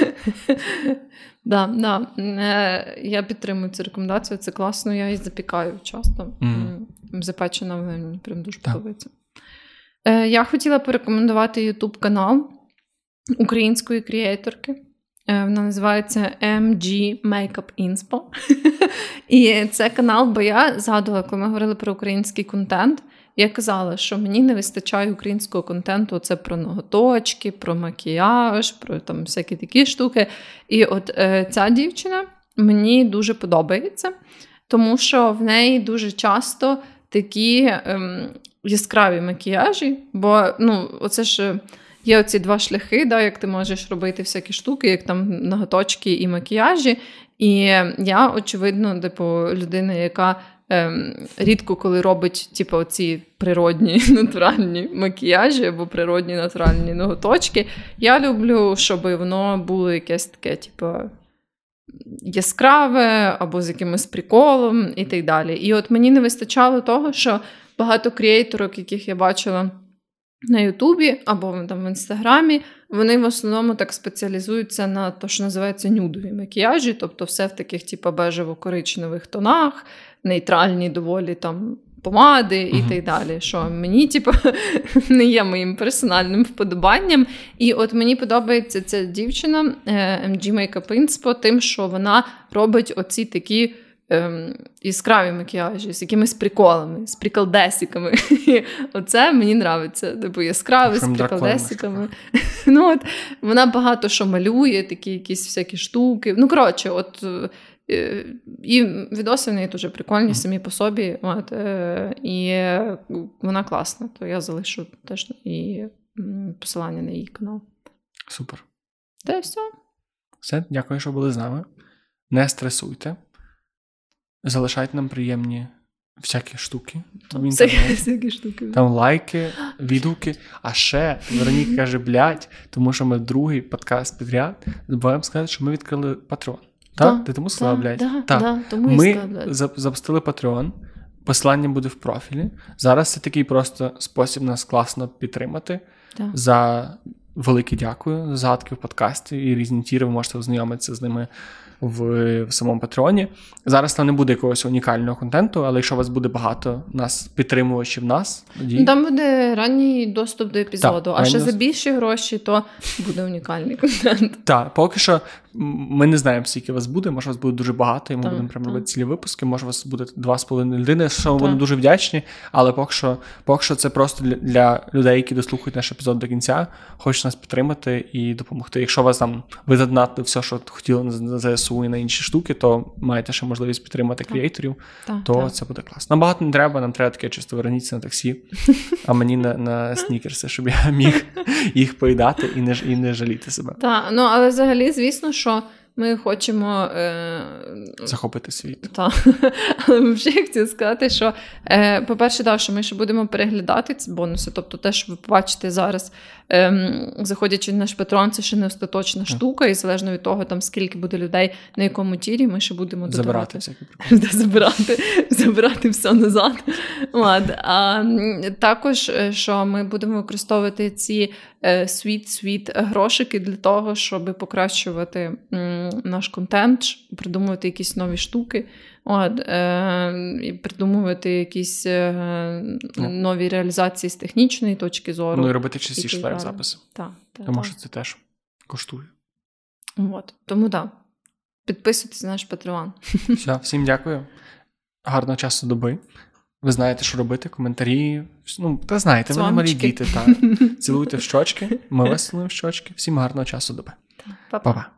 Да, да. Е, я підтримую цю рекомендацію. Це класно, я її запікаю часто. Mm. Запечена мені прям дуже подобається. Е, я хотіла порекомендувати YouTube канал української креаторки. Е, вона називається MG Makeup Inspo. І це канал, бо я згадувала, коли ми говорили про український контент. Я казала, що мені не вистачає українського контенту. Це про ноготочки, про макіяж, про там всякі такі штуки. І от е, ця дівчина мені дуже подобається, тому що в неї дуже часто такі ем, яскраві макіяжі, бо ну, оце ж. Є оці два шляхи, да, як ти можеш робити всякі штуки, як там ноготочки і макіяжі. І я, очевидно, типу, людина, яка ем, рідко коли робить типу, оці природні натуральні макіяжі або природні натуральні ноготочки. Я люблю, щоб воно було якесь таке, типу. Яскраве або з якимось приколом і так далі. І от мені не вистачало того, що багато креаторок, яких я бачила на Ютубі або там в Інстаграмі, вони в основному так спеціалізуються на те, що називається нюдові макіяжі, тобто все в таких, типу, бежево-коричневих тонах, нейтральні доволі там. Помади і uh-huh. так далі. Що мені, типу, не є моїм персональним вподобанням. І от мені подобається ця дівчина MG Makeup Inspo тим, що вона робить оці такі ем, яскраві макіяжі з якимись приколами, з приколдесиками. Оце мені нравиться. Типу яскраві з приколдесиками. ну, от, Вона багато що малює, такі якісь всякі штуки. Ну, коротше, от. Е, і відоси в неї дуже прикольні самі по собі. От, е, І вона класна, то я залишу теж і посилання на її канал. Супер. Та все. Все, дякую, що були з нами. Не стресуйте. Залишайте нам приємні всякі штуки. в інтернеті. Всякі штуки. Там лайки, відгуки. А ще Вероніка каже, блядь, тому що ми другий подкаст підряд забуваємо сказати, що ми відкрили Патреон. Так? Ти тому сказала, блядь? Да, Так. да, тому Ми запустили Patreon. Посилання буде в профілі. Зараз це такий просто спосіб нас класно підтримати. Да. За велике дякую за згадки в подкасті і різні тіри. Ви можете ознайомитися з ними в, в самому Патреоні. Зараз там не буде якогось унікального контенту, але якщо у вас буде багато нас підтримувачів нас, тоді Ну, Там буде ранній доступ до епізоду, Так, а ще доступ. за більші гроші, то буде унікальний контент. Так, поки що ми не знаємо, скільки вас буде. Може, вас буде дуже багато, і ми Так, будемо прямо так. робити цілі випуски. Може, вас буде два з половиною людини, що ми будемо дуже вдячні. Але поки що, поки що це просто для, для людей, які дослухають наш епізод до кінця, хочуть нас підтримати і допомогти. Якщо вас там ви задонатили все, що хотіли на, ЗСУ і на інші штуки, то маєте ще можливість підтримати креаторів, Так, то так. це буде класно. Нам багато не треба, нам треба таке чисто верніться на таксі, а мені на, на снікерси, щоб я міг їх поїдати і не, і не жаліти себе. Так, ну але взагалі, звісно, що ми хочемо. Е... Захопити світ. Та. Але взагалі хотіла сказати, що, е, по-перше, так, що ми ще будемо переглядати ці бонуси. Тобто, те, що ви побачите зараз, ем, заходячи на наш патрон, це ще не остаточна штука, і залежно від того, там скільки буде людей, на якому тірі, ми ще будемо Забирати додавати. забирати, забирати все назад. От. А також, е, що ми будемо використовувати ці світ-світ грошики для того, щоб покращувати наш контент, придумувати якісь нові штуки. От, е, і придумувати якісь е, Ну. нові реалізації з технічної точки зору. Ну і робити частіше лайв-записи. Так, так, Тому так. що це теж коштує. От. Тому так. Да. Підписуйтесь на наш Patreon. Все, всім дякую. Гарного часу доби. Ви знаєте, що робити, коментарі. Ну, та знаєте, ви не малі діти. Так. Цілуйте в щочки. Ми вас цілуємо в щочки. Всім гарного часу доби. Па-па. Па-па.